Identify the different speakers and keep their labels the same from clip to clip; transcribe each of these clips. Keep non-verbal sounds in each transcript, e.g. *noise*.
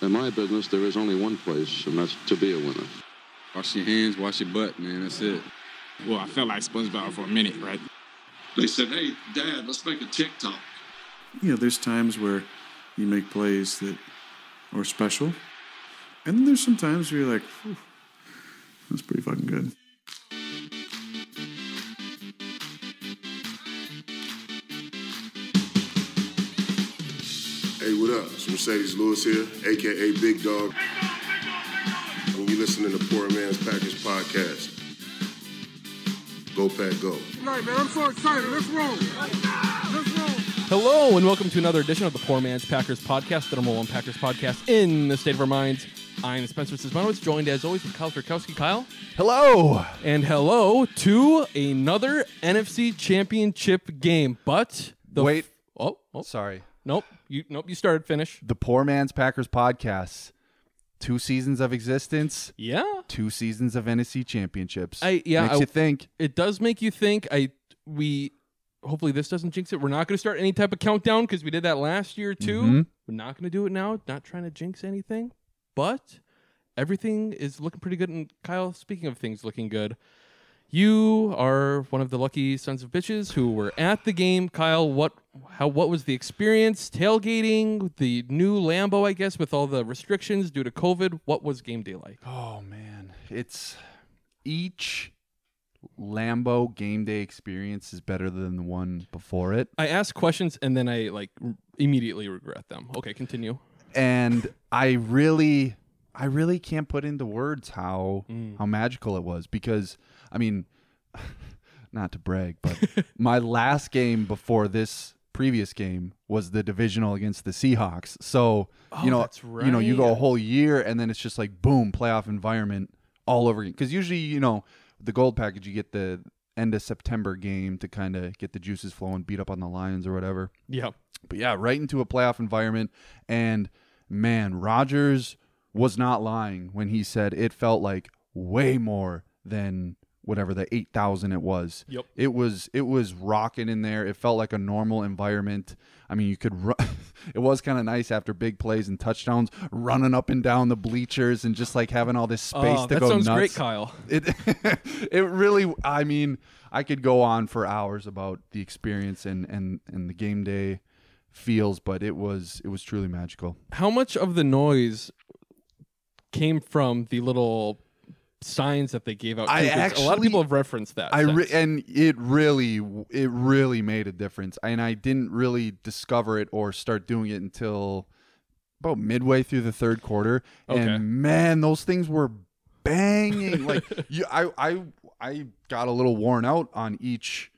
Speaker 1: In my business, there is only one place, and that's to be a winner.
Speaker 2: Wash your hands, wash your butt, man. That's it.
Speaker 3: Well, I felt like SpongeBob for a minute, right?
Speaker 4: They said, hey, Dad, let's make a TikTok.
Speaker 5: You know, there's times where you make plays that are special. And then there's some times where you're like, that's pretty fucking good.
Speaker 6: It's Marcedes Lewis here, aka Big Dog. And you listening to the Poor Man's Packers podcast. Go Pack Go.
Speaker 7: Right, man, I'm so excited. Let's roll. Let's roll.
Speaker 8: Hello, and welcome to another edition of the Poor Man's Packers podcast, the number one Packers podcast in the state of our minds. I'm Spencer Sismonowitz, joined as always with Kyle Turkowski. Kyle.
Speaker 9: Hello.
Speaker 8: And hello to another NFC championship game. But the
Speaker 9: Wait.
Speaker 8: oh, oh,
Speaker 9: Sorry.
Speaker 8: nope. You nope, you started finish.
Speaker 9: The Poor Man's Packers podcast. Two seasons of existence,
Speaker 8: Yeah.
Speaker 9: two seasons of NFC championships.
Speaker 8: I- yeah,
Speaker 9: Makes
Speaker 8: I-
Speaker 9: you think.
Speaker 8: It does make you think I we hopefully this doesn't jinx it. We're not going to start any type of countdown because we did that last year too.
Speaker 9: Mhm.
Speaker 8: We're not going to do it now. Not trying to jinx anything, but everything is looking pretty good. And Kyle, speaking of things looking good, you are one of the lucky sons of bitches who were at the game. Kyle, what how what was the experience? Tailgating, the new Lambeau, I guess, with all the restrictions due to COVID. What was game day like?
Speaker 9: Oh man, it's each Lambeau game day experience is better than the one before it.
Speaker 8: I ask questions and then I like r- immediately regret them. Okay, continue.
Speaker 9: and I really, I really can't put into words how
Speaker 8: Mm.
Speaker 9: how magical it was because I mean, *laughs* not to brag, but my *laughs* last game before this previous game was the divisional against the Seahawks. So
Speaker 8: Oh,
Speaker 9: you know,
Speaker 8: that's
Speaker 9: you know, you go a whole year and then it's just like boom, playoff environment all over again. Because usually, you know, the gold package, you get the end of September game to kind of get the juices flowing, beat up on the Lions or whatever.
Speaker 8: Yeah.
Speaker 9: But yeah, right into a playoff environment. And man, Rodgers was not lying when he said it felt like way more than whatever the 8000 it was.
Speaker 8: Yep.
Speaker 9: It was it was rocking in there. It felt like a normal environment. I mean, you could run *laughs* it was kind of nice after big plays and touchdowns running up and down the bleachers and just like having all this oh, space
Speaker 8: Oh,
Speaker 9: to
Speaker 8: that
Speaker 9: go
Speaker 8: sounds
Speaker 9: nuts.
Speaker 8: great, Kyle.
Speaker 9: It *laughs* it really I mean, I could go on for hours about the experience and and and the game day feels, but it was it was truly magical.
Speaker 8: How much of the noise came from the little signs that they gave out?
Speaker 9: I?
Speaker 8: 'Cause a lot of people have referenced that.
Speaker 9: I re- and it really it really made a difference. And I didn't really discover it or start doing it until about midway through the third quarter.
Speaker 8: Okay.
Speaker 9: And man, those things were banging. like *laughs* you I I I got a little worn out on each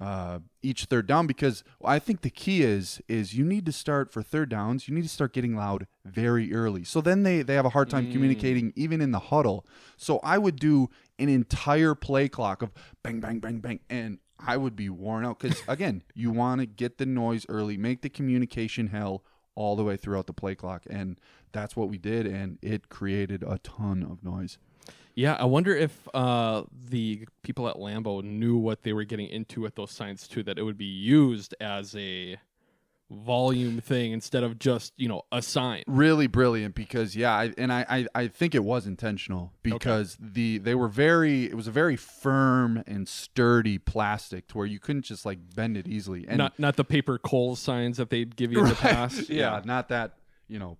Speaker 9: uh, each third down because I think the key is is you need to start for third downs. You need to start getting loud very early. So then they they have a hard time communicating even in the huddle. So I would do an entire play clock of bang bang bang bang, and I would be worn out because *laughs* again, you want to get the noise early, make the communication hell all the way throughout the play clock, and that's what we did, and it created a ton of noise.
Speaker 8: Yeah, I wonder if uh, the people at Lambeau knew what they were getting into with those signs too. That it would be used as a volume thing instead of just you know a sign.
Speaker 9: really brilliant because yeah I, and I, I i think it was intentional because the they were very it was a very firm and sturdy plastic to where you couldn't just like bend it easily and
Speaker 8: not not the paper coal signs that they'd give you in the past. *laughs*
Speaker 9: yeah, not that you know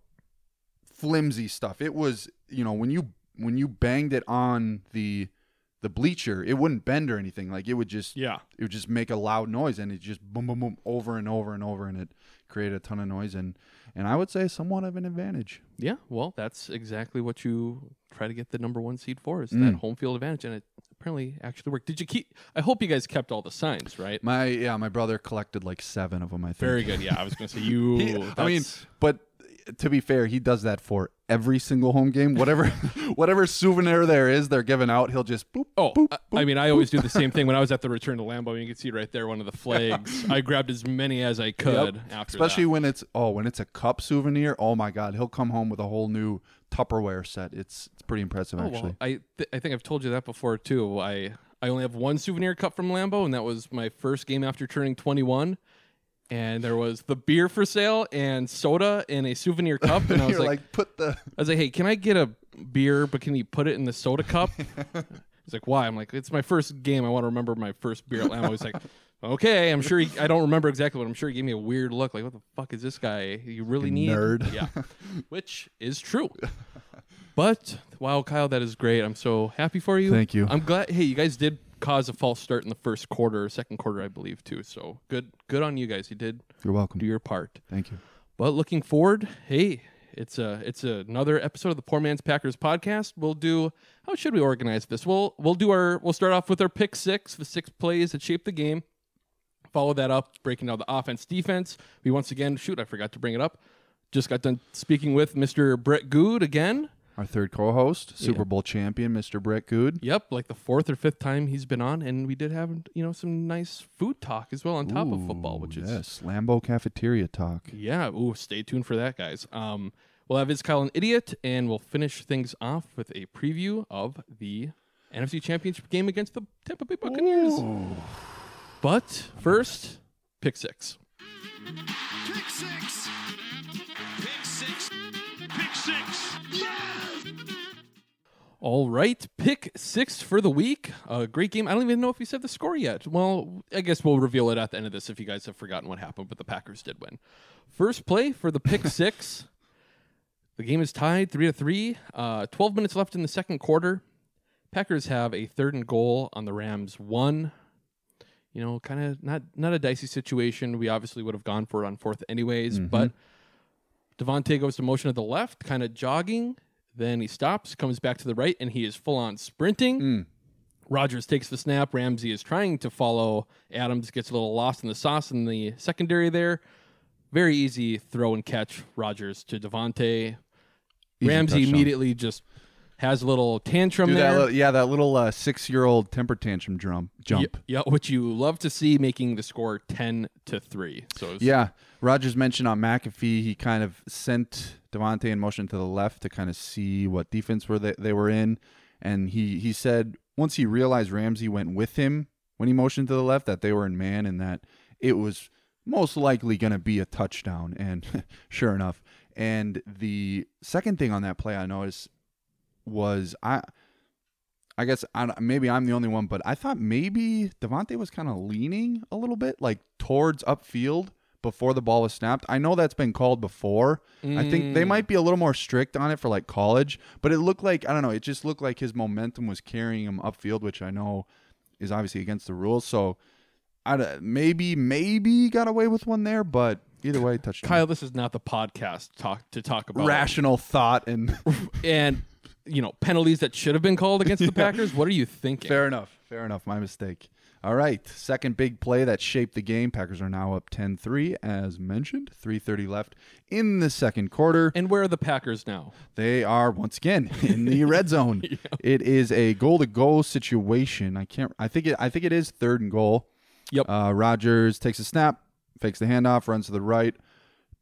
Speaker 9: flimsy stuff it was you know when you when you banged it on the the bleacher it wouldn't bend or anything like it would just
Speaker 8: Yeah.
Speaker 9: it would just make a loud noise and it just boom boom boom over and over and over and it created a ton of noise and and i would say somewhat of an advantage
Speaker 8: Yeah, well, that's exactly what you try to get the number one seed for is that
Speaker 9: Mm.
Speaker 8: home field advantage, and it apparently actually worked. Did you keep? I hope you guys kept all the signs, right?
Speaker 9: My yeah, my brother collected like seven of them. I think.
Speaker 8: Very good. Yeah, I was going to say *laughs* you.
Speaker 9: He- I mean, but to be fair, he does that for every single home game. Whatever, *laughs* whatever souvenir there is, they're giving out. He'll just boop.
Speaker 8: oh,
Speaker 9: boop,
Speaker 8: I, I mean, I always do the same thing when I was at the *laughs* Return to Lambeau. You can see right there one of the flags. *laughs* I grabbed as many as I could
Speaker 9: Yep.
Speaker 8: after
Speaker 9: Especially
Speaker 8: that.
Speaker 9: when it's oh when it's a cup souvenir. Oh my God, he'll come home with a whole new Tupperware set. It's it's pretty impressive
Speaker 8: Oh,
Speaker 9: actually.
Speaker 8: well, I th- I think I've told you that before too. I I only have one souvenir cup from Lambeau, and that was my first game after turning 21. And there was the beer for sale and soda in a souvenir cup. And I *laughs* was like,
Speaker 9: like, put the
Speaker 8: I was like, hey, can I get a beer, but can you put it in the soda cup? *laughs* He's like, why? I'm like, it's my first game. I want to remember my first beer at Lambeau. He's like, *laughs* okay. I'm sure. He, I don't remember exactly, but I'm sure he gave me a weird look. Like, what the fuck is this guy? You really need
Speaker 9: nerd.
Speaker 8: Yeah, which is true. But wow, Kyle, that is great. I'm so happy for you.
Speaker 9: Thank you.
Speaker 8: I'm glad. Hey, you guys did cause a false start in the first quarter, second quarter, I believe, too. So good, good on you guys. You did
Speaker 9: You're welcome.
Speaker 8: do your part.
Speaker 9: Thank you.
Speaker 8: But looking forward, hey, it's a it's another episode of the Poor Man's Packers podcast. We'll do how should we organize this? We'll we'll do our we'll start off with our pick six, the six plays that shaped the game. Follow that up, breaking down the offense, defense. We once again shoot, I forgot to bring it up. Just got done speaking with Mr. Brett Goode again.
Speaker 9: Our third co-host, Super Bowl champion, Mr. Brett Goode.
Speaker 8: Yep, like the fourth or fifth time he's been on, and we did have you know some nice food talk as well on top of football, which is
Speaker 9: yes, Lambeau cafeteria talk.
Speaker 8: Yeah, ooh, stay tuned for that, guys. Um, we'll have Is Kyle an Idiot, and we'll finish things off with a preview of the NFC Championship game against the Tampa Bay Buccaneers. But first, pick six.
Speaker 7: Pick six. Pick six. Pick six.
Speaker 8: All right, pick six for the week. A great game. I don't even know if we said the score yet. Well, I guess we'll reveal it at the end of this if you guys have forgotten what happened, but the Packers did win. First play for the pick *laughs* six. The game is tied three to three. Uh, Twelve minutes left in the second quarter. Packers have a third and goal on the Rams one. You know, kind of not not a dicey situation. We obviously would have gone for it on fourth anyways, but Davante goes to motion to the left, kind of jogging. Then he stops, comes back to the right, and he is full on sprinting. Hmm. Rodgers takes the snap. Ramsey is trying to follow. Adams gets a little lost in the sauce in the secondary there. Very easy throw and catch. Rodgers to Davante.
Speaker 9: Easy
Speaker 8: Ramsey
Speaker 9: touchdown.
Speaker 8: immediately just has a little tantrum
Speaker 9: Do that
Speaker 8: there.
Speaker 9: little, yeah, that little uh, six-year-old temper tantrum drum jump.
Speaker 8: Yeah, yeah, which you love to see, making the score ten to three. So it's-
Speaker 9: Yeah, Rodgers mentioned on McAfee he kind of sent Davante in motion to the left to kind of see what defense were they, they were in, and he he said once he realized Ramsey went with him when he motioned to the left that they were in man and that it was most likely going to be a touchdown, and *laughs* sure enough. And the second thing on that play I noticed was I. I guess I, maybe I'm the only one, but I thought maybe Davante was kind of leaning a little bit, like towards upfield before the ball was snapped. I know that's been called before. I think they might be a little more strict on it for like college, but it looked like I don't know. It just looked like his momentum was carrying him upfield, which I know is obviously against the rules. So I, maybe maybe got away with one there, but either way, touchdown.
Speaker 8: Kyle, this is not the podcast talk to talk about
Speaker 9: rational thought and *laughs*
Speaker 8: and you know penalties that should have been called against the *laughs* Packers. What are you thinking?
Speaker 9: Fair enough. Fair enough. My mistake. All right. Second big play that shaped the game. Packers are now up 10 3, as mentioned. 3.30 left in the second quarter.
Speaker 8: And where are the Packers now?
Speaker 9: They are once again in the red *laughs* zone. It is a goal to goal situation. I can't I think it I think it is third and goal.
Speaker 8: Yep.
Speaker 9: Uh Rodgers takes a snap, fakes the handoff, runs to the right.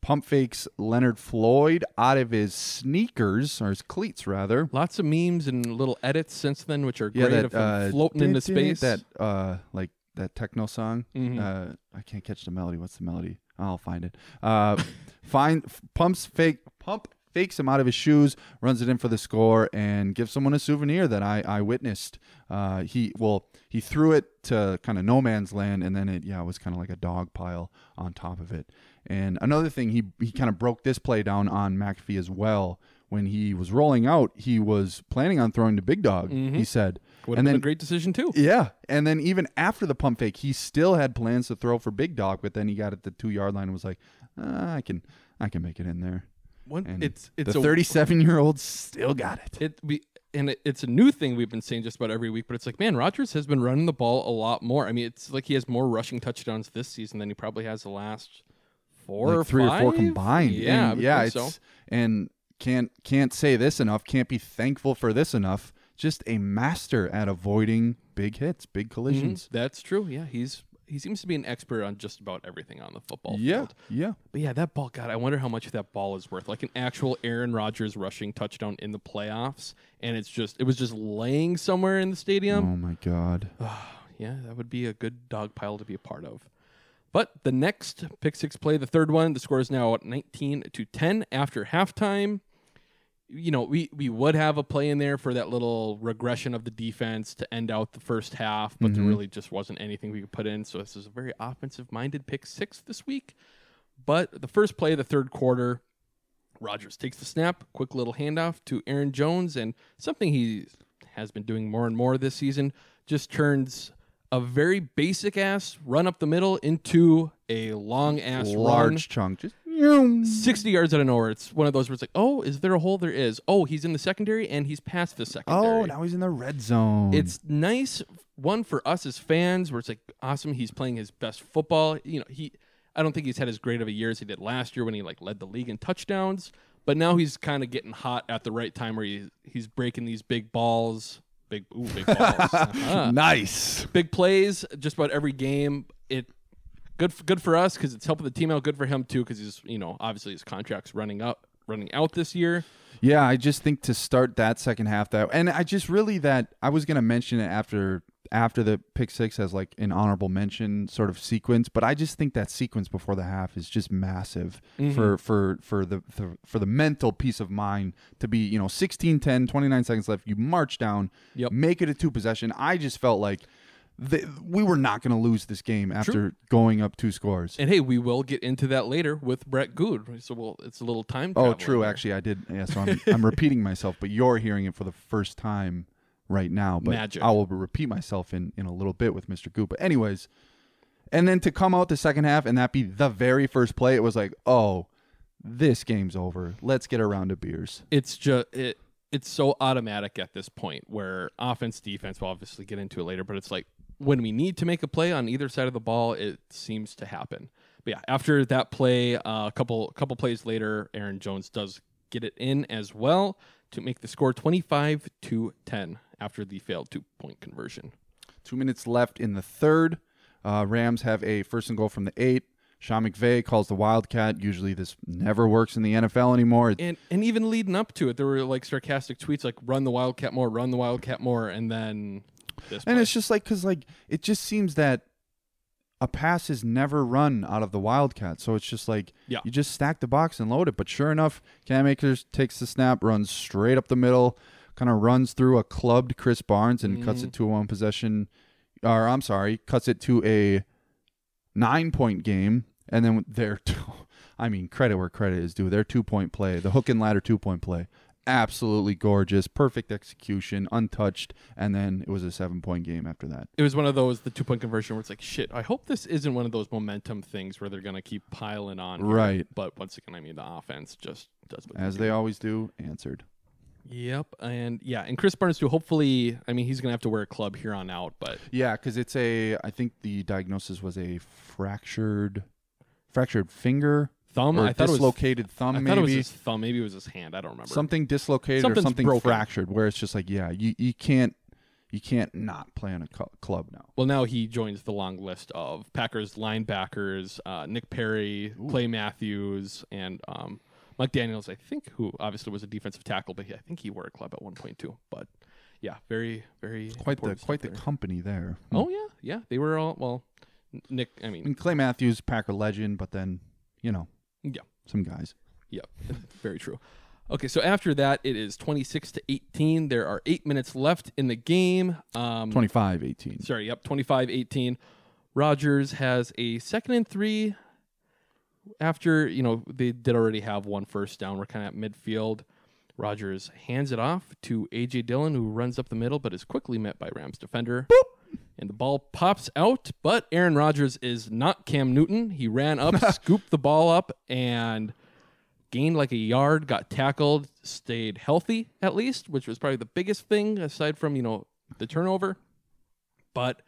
Speaker 9: Pump fakes Leonard Floyd out of his sneakers, or his cleats rather.
Speaker 8: Lots of memes and little edits since then, which are
Speaker 9: Yeah,
Speaker 8: great
Speaker 9: that
Speaker 8: of
Speaker 9: uh,
Speaker 8: floating into space.
Speaker 9: That uh, like that techno song.
Speaker 8: Mhm.
Speaker 9: Uh, I can't catch the melody. What's the melody? I'll find it. Uh, *laughs* find pumps fake pump fakes him out of his shoes, runs it in for the score, and gives someone a souvenir that I I witnessed. Uh, he well he threw it to kind of no man's land, and then it yeah it was kind of like a dog pile on top of it. And another thing, he he kind of broke this play down on McAfee as well. When he was rolling out, he was planning on throwing to Big Dog. He said,
Speaker 8: Would
Speaker 9: and then
Speaker 8: a great decision too.
Speaker 9: yeah, and then even after the pump fake, he still had plans to throw for Big Dog, but then he got at the two yard line and was like, "Ah, "I can, I can make it in there."
Speaker 8: One, it's it's
Speaker 9: the
Speaker 8: a
Speaker 9: 37 year old still got it.
Speaker 8: it we and it, it's a new thing we've been saying just about every week. But it's like, man, Rodgers has been running the ball a lot more. I mean, it's like he has more rushing touchdowns this season than he probably has the last four or
Speaker 9: like three or four combined.
Speaker 8: Yeah,
Speaker 9: And yeah, it's
Speaker 8: so.
Speaker 9: and can't can't say this enough. Can't be thankful for this enough. Just a master at avoiding big hits, big collisions.
Speaker 8: Mhm, That's true. Yeah, he's he seems to be an expert on just about everything on the football
Speaker 9: Yeah,
Speaker 8: field.
Speaker 9: yeah.
Speaker 8: But yeah, that ball, God, I wonder how much that ball is worth. Like an actual Aaron Rodgers rushing touchdown in the playoffs, and it's just it was just laying somewhere in the stadium.
Speaker 9: Oh my god. *sighs*
Speaker 8: Yeah, that would be a good dog pile to be a part of. But the next pick six play, the third one, the score is now 19 to 10 after halftime. You know, we, we would have a play in there for that little regression of the defense to end out the first half, but there mm-hmm. really just wasn't anything we could put in. So this is a very offensive minded pick six this week. But the first play of the third quarter, Rogers takes the snap, quick little handoff to Aaron Jones, and something he has been doing more and more this season just turns a very basic ass run up the middle into a long ass
Speaker 9: Large chunk. Just
Speaker 8: 60 yards out of nowhere. It's one of those where it's like, oh, is there a hole? There is. Oh, he's in the secondary and he's past the secondary.
Speaker 9: oh, now he's in the red zone.
Speaker 8: It's nice one for us as fans where it's like awesome he's playing his best football. You know, he I don't think he's had as great of a year as he did last year when he like led the league in touchdowns, but now he's kind of getting hot at the right time where he, he's breaking these big balls, big ooh, big balls. *laughs* Uh-huh.
Speaker 9: nice.
Speaker 8: Big plays just about every game. It good for, good for us cuz it's helping the team out, good for him too cuz he's, you know, obviously his contract's running up running out this year.
Speaker 9: Yeah, I just think to start that second half that and I just really that I was gonna mention it after after the pick six as like an honorable mention sort of sequence, but I just think that sequence before the half is just massive
Speaker 8: Mm-hmm.
Speaker 9: for for for the, the for the mental peace of mind to be, you know, 16 10, 29 seconds left, you march down,
Speaker 8: Yep.
Speaker 9: make it a two possession. I just felt like the, we were not going to lose this game after going up two scores.
Speaker 8: And hey, we will get into that later with Brett Goode. So we'll, it's a little time
Speaker 9: Oh, true.
Speaker 8: there.
Speaker 9: Actually, I did. Yeah, so I'm, *laughs* I'm repeating myself, but you're hearing it for the first time right now. But
Speaker 8: Magic.
Speaker 9: I will repeat myself in, in a little bit with Mr. Goode. But anyways, and then to come out the second half and that be the very first play, it was like, oh, this game's over. Let's get a round of beers.
Speaker 8: it's just it it's so automatic at this point where offense defense we'll obviously get into it later but it's like when we need to make a play on either side of the ball it seems to happen but yeah after that play uh, a couple couple plays later aaron jones does get it in as well to make the score 25 to 10 after the failed two point conversion
Speaker 9: Two minutes left in the third. Uh, Rams have a first and goal from the eight. Sean McVay calls the Wildcat. Usually this never works in the NFL anymore.
Speaker 8: And and even leading up to it there were like sarcastic tweets like run the wildcat more run the wildcat more and then this
Speaker 9: And
Speaker 8: play.
Speaker 9: it's just like because like it just seems that a pass is never run out of the Wildcat. So it's just like
Speaker 8: Yeah.
Speaker 9: you just stack the box and load it. But sure enough, Cam Akers takes the snap, runs straight up the middle, kind of runs through a clubbed Krys Barnes and cuts
Speaker 8: Mm-hmm.
Speaker 9: it to a one possession. Or I'm sorry, cuts it to a nine point game. And then their, *laughs* I mean, credit where credit is due. Their two point play, the hook and ladder two point play, absolutely gorgeous, perfect execution, untouched. And then it was a seven point game after that.
Speaker 8: it was one of those the two point conversion where it's like shit. I hope this isn't one of those momentum things where they're gonna keep piling on. here.
Speaker 9: Right.
Speaker 8: But once again, I mean the offense just does what
Speaker 9: as
Speaker 8: they
Speaker 9: they always do, answered.
Speaker 8: Yep, and yeah, and Krys Barnes too. Hopefully, I mean he's gonna have to wear a club here on out, but
Speaker 9: Yeah, because it's a. I think the diagnosis was a fractured, fractured finger
Speaker 8: thumb.
Speaker 9: or
Speaker 8: I thought it was
Speaker 9: dislocated thumb,
Speaker 8: I
Speaker 9: maybe
Speaker 8: thought it was his thumb. Maybe it was his hand. I don't remember.
Speaker 9: something dislocated or something
Speaker 8: broken.
Speaker 9: fractured. Where it's just like, yeah, you you can't you can't not play on a club now.
Speaker 8: Well, now he joins the long list of Packers linebackers: uh, Nick Perry, Clay Matthews, and um, Mike Daniels. I think who obviously was a defensive tackle, but he, I think he wore a club at one point too. But yeah, very very
Speaker 9: Quite the quite the company there.
Speaker 8: Oh yeah, yeah. They were all well. Nick, I mean,
Speaker 9: And Clay Matthews, Packer legend, but then you know
Speaker 8: yeah,
Speaker 9: some guys.
Speaker 8: yeah. *laughs* Very true. Okay, so after that, it is twenty six to eighteen. There are eight minutes left in the game. Um,
Speaker 9: 25-18.
Speaker 8: Sorry, yep, 25-18. Rodgers has a second and three. After you know they did already have one first down, we're kind of at midfield. Rodgers hands it off to AJ Dillon, who runs up the middle, but is quickly met by Rams defender. And the ball pops out, but Aaron Rodgers is not Cam Newton. He ran up, *laughs* scooped the ball up, and gained like a yard, got tackled, stayed healthy at least, which was probably the biggest thing aside from, you know, the turnover. But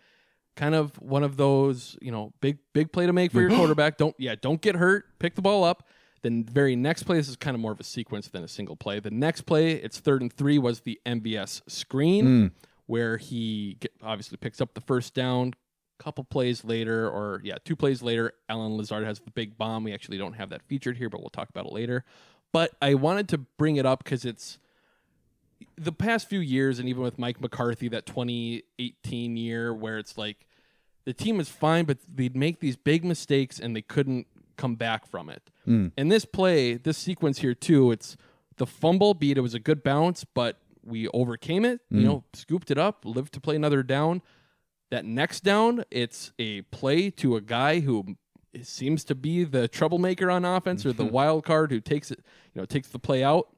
Speaker 8: kind of one of those, you know, big big play to make for your *gasps* quarterback. Don't yeah, don't get hurt. Pick the ball up. Then very next play, this is kind of more of a sequence than a single play. The next play, it's third and three, was the MVS screen mm. Where he obviously picks up the first down. A couple plays later, or yeah, two plays later, Allen Lazard has the big bomb. We actually don't have that featured here, but we'll talk about it later. But I wanted to bring it up because it's the past few years, and even with Mike McCarthy, that 2018 year where it's like the team is fine, but they'd make these big mistakes and they couldn't come back from it. Hmm. And this play, this sequence here too, it's the fumble beat. It was a good bounce, but we overcame it. You mm. know, scooped it up, lived to play another down. That next down, it's a play to a guy who seems to be the troublemaker on offense or the mm-hmm. wild card who takes it, you know, takes the play out.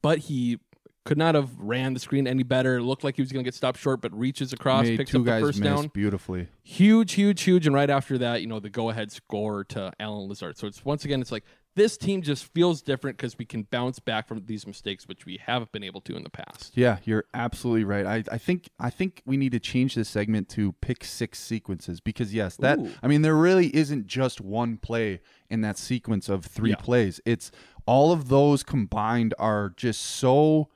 Speaker 8: But he could not have ran the screen any better. It looked like he was going to get stopped short, but reaches across,
Speaker 9: Made
Speaker 8: picks up the first down.
Speaker 9: beautifully.
Speaker 8: Huge, huge, huge. And right after that, you know, the go ahead score to Allen Lazard. So it's once again, it's like this team just feels different because we can bounce back from these mistakes, which we haven't been able to in the past.
Speaker 9: Yeah, you're absolutely right. I, I think I think we need to change this segment to pick six sequences because yes, that
Speaker 8: Ooh.
Speaker 9: I mean there really isn't just one play in that sequence of three
Speaker 8: Yeah.
Speaker 9: plays. It's all of those combined are just so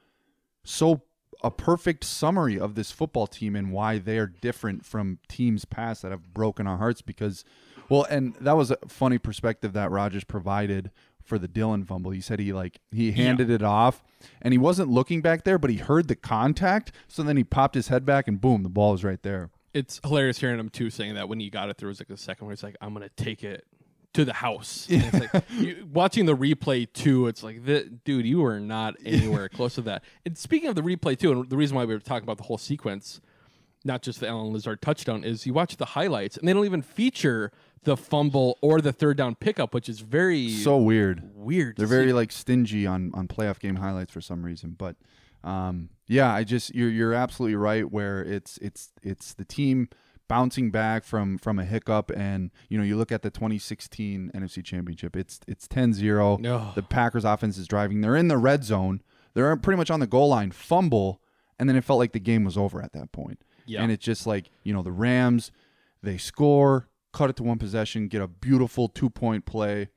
Speaker 9: so a perfect summary of this football team and why they are different from teams past that have broken our hearts because well and that was a funny perspective that Rodgers provided for the Dillon fumble. He said he like he handed it off and he wasn't looking back there but he heard the contact so then he popped his head back and boom the ball was right there.
Speaker 8: It's hilarious hearing him too saying that when he got it, there was like a second where he's like, "I'm gonna take it to the house." And it's like you, watching the replay too. It's like, the, dude, you were not *laughs* anywhere close to that. And speaking of the replay too, and the reason why we were talking about the whole sequence, not just the Allen Lazard touchdown, is you watch the highlights and they don't even feature the fumble or the third down pickup, which is very
Speaker 9: So weird.
Speaker 8: weird.
Speaker 9: They're very
Speaker 8: see.
Speaker 9: like stingy on on playoff game highlights for some reason. But um, yeah, I just you're you're absolutely right. Where it's it's it's the team bouncing back from from a hiccup, and you know you look at the 2016 NFC Championship. It's it's 10-0.
Speaker 8: No.
Speaker 9: The Packers offense is driving. They're in the red zone. They're pretty much on the goal line. Fumble, and then it felt like the game was over at that point.
Speaker 8: Yeah.
Speaker 9: And it's just like you know the Rams, they score, cut it to one possession, get a beautiful two point play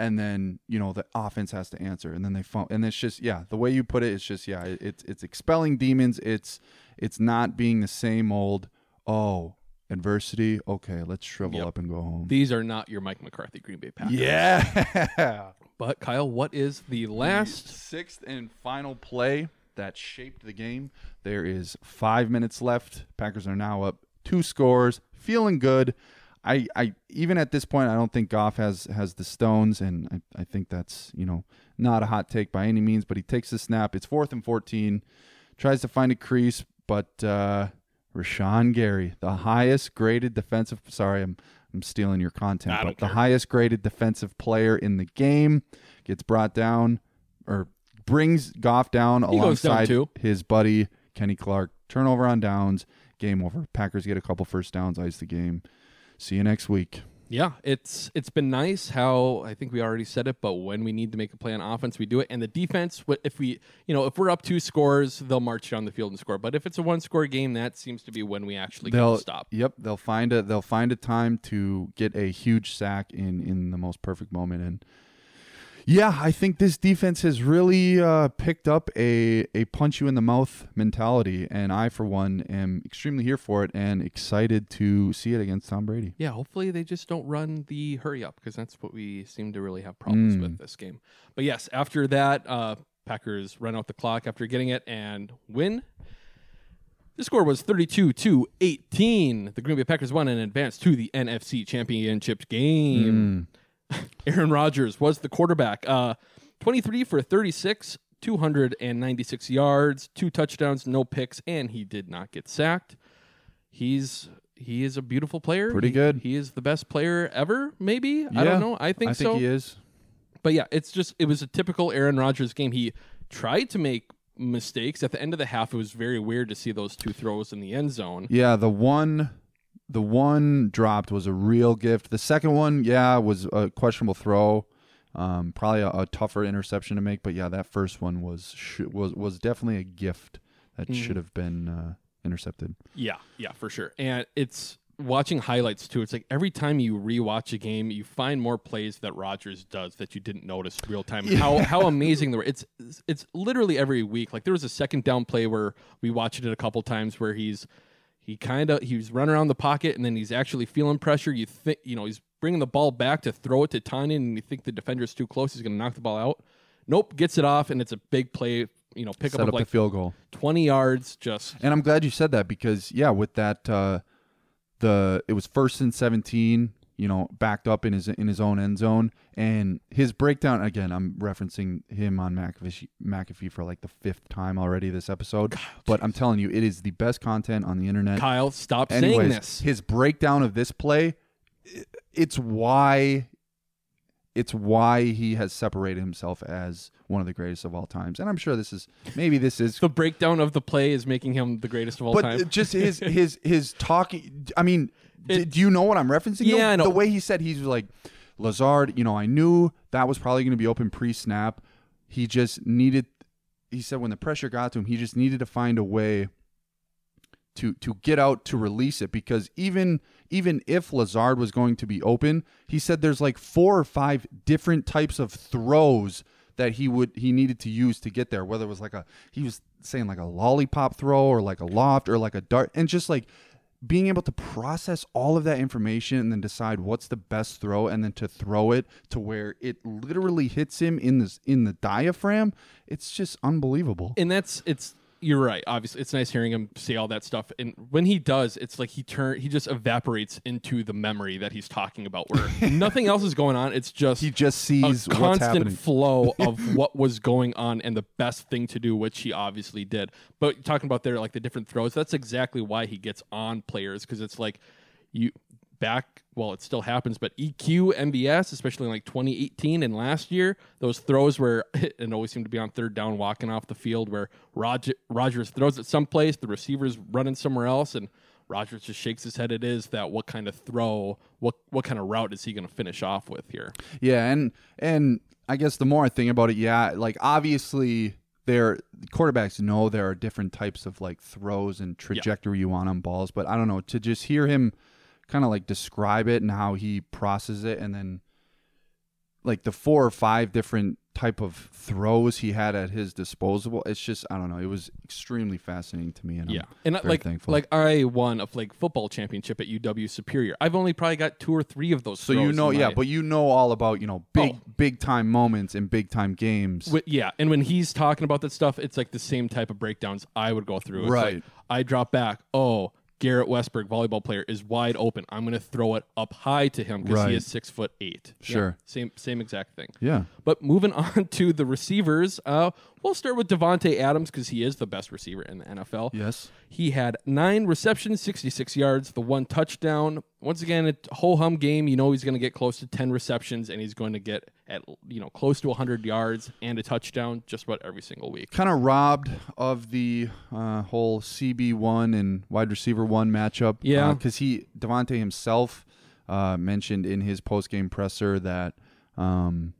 Speaker 9: and then you know the offense has to answer and then they fumble and it's just yeah the way you put it it's just yeah it, it's it's expelling demons it's it's not being the same old oh adversity okay let's shrivel
Speaker 8: Yep.
Speaker 9: up and go home
Speaker 8: These are not your Mike McCarthy Green Bay Packers.
Speaker 9: yeah *laughs*
Speaker 8: But Kyle, what is the last
Speaker 9: sixth and final play that shaped the game. There is five minutes left. Packers are now up two scores feeling good. I, I even at this point I don't think Goff has has the stones and I, I think that's you know not a hot take by any means but he takes the snap. It's fourth and 14 tries to find a crease but uh Rashan Gary the highest graded defensive sorry I'm I'm stealing your content but
Speaker 8: don't
Speaker 9: the highest graded defensive player in the game gets brought down or brings Goff down
Speaker 8: He goes down
Speaker 9: alongside his buddy Kenny Clark turnover on downs game over Packers get a couple first downs ice the game See you next week.
Speaker 8: Yeah, it's it's been nice how I think we already said it, but when we need to make a play on offense, we do it. And the defense, if we, you know, if we're up two scores, they'll march down the field and score. But if it's a one score game, that seems to be when we actually
Speaker 9: They'll
Speaker 8: to stop.
Speaker 9: Yep, they'll find a they'll find a time to get a huge sack in in the most perfect moment and yeah, I think this defense has really uh, picked up a, a punch you in the mouth mentality, and I, for one, am extremely here for it and excited to see it against Tom Brady.
Speaker 8: Yeah, hopefully they just don't run the hurry up because that's what we seem to really have problems
Speaker 9: Mm.
Speaker 8: with this game. But yes, after that, uh, Packers run out the clock after getting it and win. The score was 32 to 18. The Green Bay Packers won and advanced to the NFC Championship game. *laughs* Aaron Rodgers was the quarterback. Uh, 23 for 36, 296 yards, two touchdowns, no picks, and he did not get sacked. He's he is a beautiful player.
Speaker 9: Pretty
Speaker 8: He-
Speaker 9: good.
Speaker 8: He is the best player ever. Maybe I don't know. I think
Speaker 9: I think
Speaker 8: so.
Speaker 9: he is.
Speaker 8: But yeah, it's just it was a typical Aaron Rodgers game. He tried to make mistakes at the end of the half. It was very weird to see those two throws in the end zone.
Speaker 9: Yeah, the one the one dropped was a real gift. The second one, yeah, was a questionable throw. Um, probably a, a tougher interception to make, but yeah, that first one was sh- was was definitely a gift that
Speaker 8: Mm.
Speaker 9: should have been uh, intercepted.
Speaker 8: Yeah, yeah, for sure. And it's watching highlights too. It's like every time you rewatch a game, you find more plays that Rodgers does that you didn't notice real time. How how *laughs* amazing they were. It's it's literally every week. Like there was a second down play where we watched it a couple times where he's he kind of he's running around the pocket and then he's actually feeling pressure. You think you know he's bringing the ball back to throw it to Tonyan and you think the defender's too close. He's going to knock the ball out. Nope, gets it off and it's a big play. You know, pick
Speaker 9: Set
Speaker 8: up
Speaker 9: up
Speaker 8: like
Speaker 9: the field goal.
Speaker 8: 20 yards. Just
Speaker 9: And I'm glad you said that because yeah, with that uh, the it was first and 17 you know backed up in his in his own end zone and his breakdown again i'm referencing him on mcafee, McAfee for like the fifth time already this episode but i'm telling you it is the best content on the internet
Speaker 8: Kyle, stop saying this.
Speaker 9: his breakdown of this play it's why it's why he has separated himself as one of the greatest of all times and i'm sure this is maybe this is
Speaker 8: The breakdown of the play is making him the greatest of all
Speaker 9: but
Speaker 8: time.
Speaker 9: just his *laughs* his his talking. I mean,
Speaker 8: It-
Speaker 9: do you know what I'm referencing?
Speaker 8: Yeah,
Speaker 9: though?
Speaker 8: I know.
Speaker 9: The way he said he's like Lazard. You know, I knew that was probably going to be open pre-snap. He just needed. He said when the pressure got to him, he just needed to find a way to to get out to release it because even even if Lazard was going to be open, he said there's like four or five different types of throws that he would he needed to use to get there. Whether it was like a he was saying like a lollipop throw or like a loft or like a dart and just like being able to process all of that information and then decide what's the best throw and then to throw it to where it literally hits him in this in the diaphragm it's just unbelievable.
Speaker 8: And that's it's you're right. Obviously it's nice hearing him say all that stuff. And when he does it's like he turn he just evaporates into the memory that he's talking about where *laughs* nothing else is going on. It's just
Speaker 9: he just sees
Speaker 8: constant flow *laughs* of what was going on and the best thing to do which he obviously did. But talking about there like the different throws that's exactly why he gets on players because it's like you back well it still happens but eq MVS especially in like 2018 and last year those throws where it *laughs* always seemed to be on third down walking off the field where Roger, rodgers throws it someplace the receiver's running somewhere else and rodgers just shakes his head it is that what kind of throw what what kind of route is he going to finish off with here?
Speaker 9: Yeah, and and I guess the more I think about it, yeah, like obviously there quarterbacks know there are different types of like throws and trajectory you want on balls, but I don't know to just hear him kind of like describe it and how he processes it, and then like the four or five different type of throws he had at his disposal. It's just I don't know. It was extremely fascinating to me, and
Speaker 8: yeah
Speaker 9: I'm
Speaker 8: and
Speaker 9: very
Speaker 8: like
Speaker 9: thankful.
Speaker 8: like i won a like football championship at uw superior i've only probably got two or three of those
Speaker 9: so you know, yeah,
Speaker 8: my-
Speaker 9: but you know all about you know big
Speaker 8: Oh.
Speaker 9: big time moments in big time games.
Speaker 8: Wi- yeah, and when he's talking about that stuff, it's like the same type of breakdowns I would go through. It's like,
Speaker 9: Right.
Speaker 8: I drop back. Oh, Garrett Westberg, volleyball player, is wide open. I'm going to throw it up high to him because
Speaker 9: Right.
Speaker 8: he is six foot eight. Yeah,
Speaker 9: Sure.
Speaker 8: same same exact thing.
Speaker 9: yeah.
Speaker 8: But moving *laughs* on to the receivers, uh, we'll start with Davante Adams because he is the best receiver in the NFL.
Speaker 9: Yes.
Speaker 8: He had nine receptions, 66 yards, the one touchdown. Once again, a whole hum game. You know he's going to get close to 10 receptions, and he's going to get at you know close to 100 yards and a touchdown just about every single week.
Speaker 9: kind of robbed of the uh, whole CB one and wide receiver one matchup.
Speaker 8: Yeah.
Speaker 9: because he Davante himself uh, mentioned in his post game presser that um,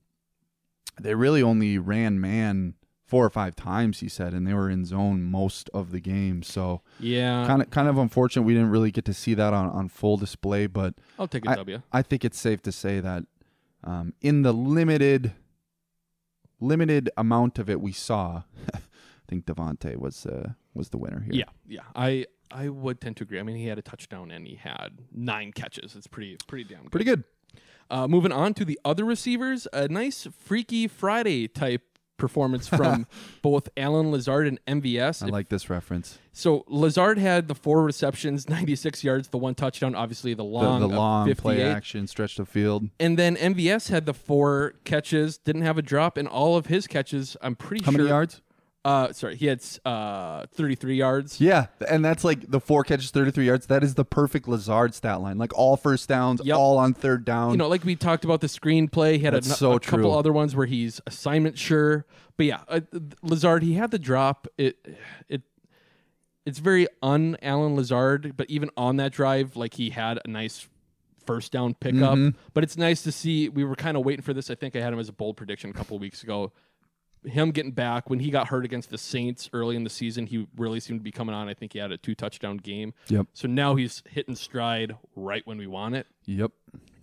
Speaker 9: they really only ran man four or five times. He said, and they were in zone most of the game. So
Speaker 8: Yeah,
Speaker 9: kind of kind of unfortunate we didn't really get to see that on, on full display. But
Speaker 8: I'll take a
Speaker 9: I,
Speaker 8: W.
Speaker 9: I think it's safe to say that um, in the limited limited amount of it we saw, *laughs* I think Davante was uh, was the winner here.
Speaker 8: Yeah, yeah. I I would tend to agree. I mean, he had a touchdown and he had nine catches. It's pretty pretty damn good.
Speaker 9: pretty good.
Speaker 8: Uh, moving on to the other receivers, a nice Freaky Friday type performance *laughs* from both Allen Lazard and MVS.
Speaker 9: I like this reference.
Speaker 8: So Lazard had the four receptions, *laughs* 96 yards, the one touchdown, obviously the
Speaker 9: The,
Speaker 8: long,
Speaker 9: the
Speaker 8: of
Speaker 9: long play action stretch the field.
Speaker 8: And then MVS had the four catches, didn't have a drop, and all of his catches, I'm pretty
Speaker 9: How
Speaker 8: sure.
Speaker 9: How many yards?
Speaker 8: Uh, sorry, he had uh 33 yards.
Speaker 9: Yeah, and that's like the four catches, thirty three yards. That is the perfect Lazard stat line. Like all first downs,
Speaker 8: Yep.
Speaker 9: all on third down.
Speaker 8: You know, like we talked about the screenplay, he had a,
Speaker 9: That's so
Speaker 8: a couple other ones where he's assignment sure. But yeah, uh, Lazard, he had the drop. It it it's very un Allen Lazard, but even on that drive, like he had a nice first down pickup.
Speaker 9: Mm-hmm.
Speaker 8: But it's nice to see. We were kind of waiting for this. I think I had him as a bold prediction a couple weeks ago. Him getting back when he got hurt against the Saints early in the season, he really seemed to be coming on. I think he had a two touchdown game.
Speaker 9: Yep.
Speaker 8: So now he's hitting stride right when we want it.
Speaker 9: Yep.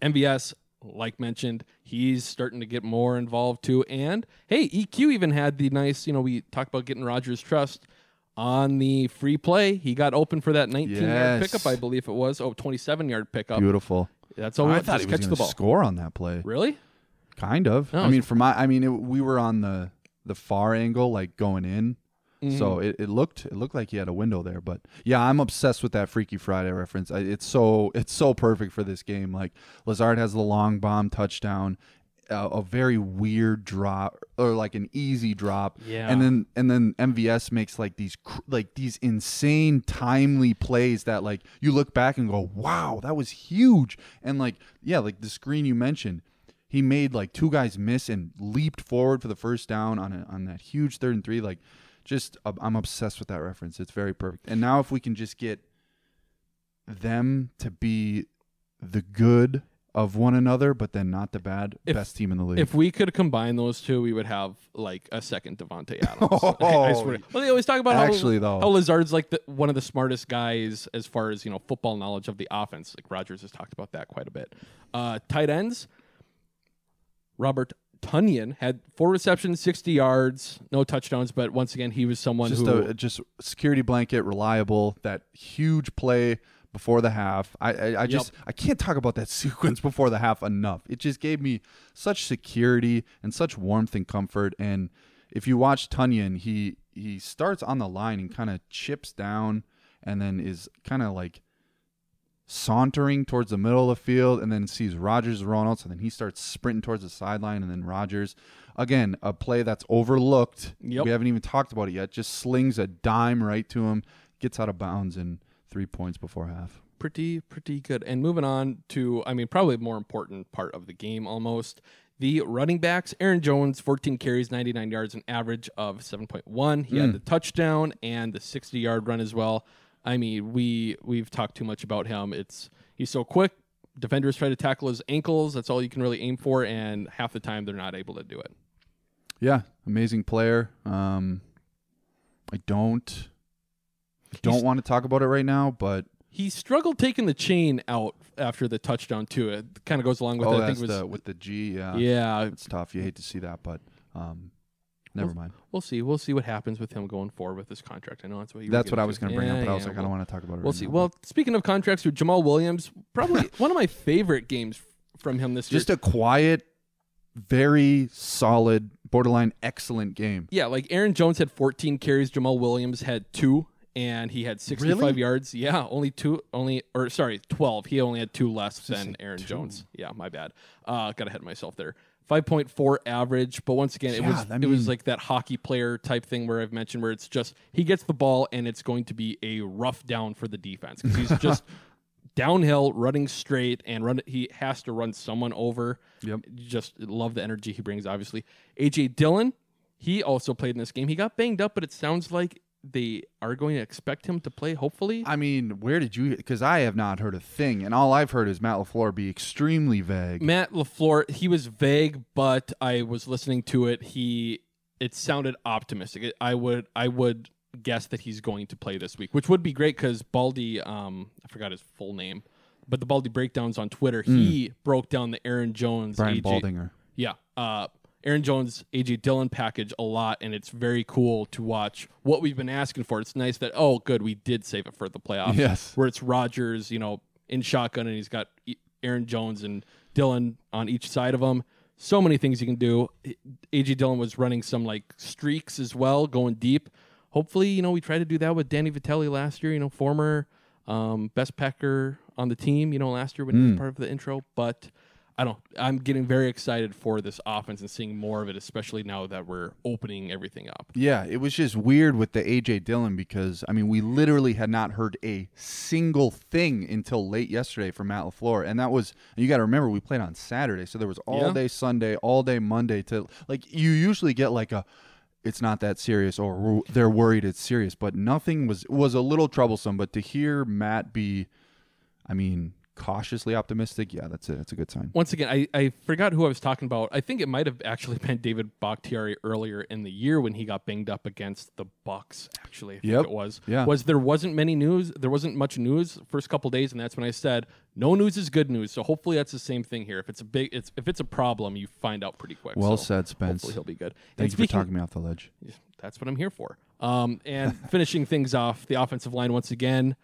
Speaker 8: MVS, like mentioned, he's starting to get more involved too. And hey, EQ even had the nice, you know, we talked about getting Rodgers' trust on the free play. He got open for that 19 yard pickup, I believe it was. Oh, 27 yard pickup.
Speaker 9: Beautiful.
Speaker 8: That's all we
Speaker 9: I thought he was
Speaker 8: catch
Speaker 9: going
Speaker 8: the
Speaker 9: to
Speaker 8: ball.
Speaker 9: score on that play.
Speaker 8: Really?
Speaker 9: Kind of.
Speaker 8: No,
Speaker 9: I mean, for my, I mean, it, we were on the the far angle, like going in. So mm-hmm. it, it looked it looked like he had a window there, but yeah, I'm obsessed with that Freaky Friday reference. I, it's so it's so perfect for this game. Like Lazard has the long bomb touchdown, a, a very weird drop or like an easy drop,
Speaker 8: Yeah.
Speaker 9: and then and then MVS makes like these cr- like these insane timely plays that like you look back and go, wow, that was huge, and like yeah, like the screen you mentioned. He made like two guys miss and leaped forward for the first down on a, on that huge third and three. Like, just uh, I'm obsessed with that reference. It's very perfect. And now if we can just get them to be the good of one another, but then not the bad,
Speaker 8: If-
Speaker 9: best team in the league.
Speaker 8: If we could combine those two, we would have like a second Davante Adams. *laughs* I swear. Well, they always talk about
Speaker 9: Actually,
Speaker 8: how,
Speaker 9: though-
Speaker 8: how Lazard's like the, one of the smartest guys as far as you know football knowledge of the offense. Like Rodgers has talked about that quite a bit. Uh, tight ends. Robert Tonyan had four receptions, sixty yards, no touchdowns, but once again he was someone
Speaker 9: just
Speaker 8: who
Speaker 9: a just security blanket, reliable. That huge play before the half. I I, I just I can't talk about that *laughs* sequence before the half enough. It just gave me such security and such warmth and comfort. And if you watch Tonyan, he he starts on the line and kind of chips down, and then is kind of like sauntering towards the middle of the field and then sees Rodgers Ronalds and then he starts sprinting towards the sideline and then Rodgers again a play that's overlooked.
Speaker 8: Yep.
Speaker 9: We haven't even talked about it yet. Just slings a dime right to him, gets out of bounds and three points before half.
Speaker 8: pretty pretty good. And moving on to, I mean, probably more important part of the game almost. The running backs, Aaron Jones, 14 carries, 99 yards, an average of 7.1. He had mm. the touchdown and the 60 yard run as well. I mean, we we've talked too much about him. It's he's so quick. Defenders try to tackle his ankles. That's all you can really aim for, and half the time they're not able to do it.
Speaker 9: Yeah, amazing player. Um, I don't I don't
Speaker 8: He's-
Speaker 9: want to talk about it right now, but
Speaker 8: He struggled taking the chain out after the touchdown too. It kind of goes along with
Speaker 9: oh,
Speaker 8: it. I think it was
Speaker 9: the with the G. Yeah,
Speaker 8: yeah.
Speaker 9: it's tough. You hate to see that, but um, never mind.
Speaker 8: We'll see. We'll see what happens with him going forward with this contract. I know that's what you.
Speaker 9: That's what I was going to bring
Speaker 8: Yeah,
Speaker 9: up, but I was
Speaker 8: yeah,
Speaker 9: like, I don't want to talk about it.
Speaker 8: We'll
Speaker 9: right
Speaker 8: see.
Speaker 9: now.
Speaker 8: Well, speaking of contracts with Jamaal Williams, probably *laughs* one of my favorite games from him this
Speaker 9: just
Speaker 8: year.
Speaker 9: Just a quiet, very solid, borderline excellent game.
Speaker 8: yeah, like Aaron Jones had 14 carries, Jamaal Williams had two, and he had 65
Speaker 9: Really?
Speaker 8: yards. Yeah, only two, only or sorry, 12. He only had two less than Aaron Jones. Yeah, my bad. Uh, got ahead of myself there. 5.4 average, but once again, it was
Speaker 9: I
Speaker 8: it was like that hockey player type thing where I've mentioned where it's just he gets the ball and it's going to be a rough down for the defense because he's just *laughs* downhill running straight and run he has to run someone over.
Speaker 9: Yep.
Speaker 8: Just love the energy he brings obviously. AJ Dillon, he also played in this game. He got banged up, but it sounds like they are going to expect him to play hopefully.
Speaker 9: I mean, where did you? Because I have not heard a thing, and all I've heard is Matt Lafleur be extremely vague.
Speaker 8: Matt LaFleur, he was vague, but I was listening to it. He it sounded optimistic. I would I would guess that he's going to play this week, which would be great because Baldy, um, I forgot his full name, but the Baldy breakdowns on Twitter, he broke down the Aaron Jones,
Speaker 9: Brian
Speaker 8: AJ,
Speaker 9: Baldinger.
Speaker 8: yeah, uh, Aaron Jones, AJ Dillon package a lot, and it's very cool to watch what we've been asking for. It's nice that oh, good, we did save it for the playoffs.
Speaker 9: Yes.
Speaker 8: where it's Rodgers, you know, in shotgun, and he's got Aaron Jones and Dillon on each side of him. So many things you can do. AJ Dillon was running some like streaks as well, going deep. Hopefully, you know, we tried to do that with Danny Vitale last year. You know, former um, best packer on the team. You know, last year when he was part of the intro, but. I don't. I'm getting very excited for this offense and seeing more of it, especially now that we're opening everything up.
Speaker 9: Yeah, it was just weird with the AJ Dillon because I mean we literally had not heard a single thing until late yesterday from Matt Lafleur, and that was you got to remember we played on Saturday, so there was all
Speaker 8: Yeah.
Speaker 9: day Sunday, all day Monday to like you usually get like a it's not that serious or they're worried it's serious, but nothing was was a little troublesome. But to hear Matt be, I mean, cautiously optimistic, yeah, that's a that's a good sign.
Speaker 8: Once again, I, I forgot who I was talking about. I think it might have actually *laughs* been David Bakhtiari earlier in the year when he got banged up against the Bucs. Actually, I think
Speaker 9: Yep.
Speaker 8: it was.
Speaker 9: Yeah.
Speaker 8: Was there wasn't many news? There wasn't much news first couple days, and that's when I said no news is good news. So hopefully that's the same thing here. If it's a big, it's if it's a problem, you find out pretty quick.
Speaker 9: Well
Speaker 8: So
Speaker 9: said, Spence.
Speaker 8: Hopefully he'll be good.
Speaker 9: Thank
Speaker 8: and
Speaker 9: you for talking me off the ledge.
Speaker 8: that's what I'm here for. Um, and *laughs* finishing things off, the offensive line once again.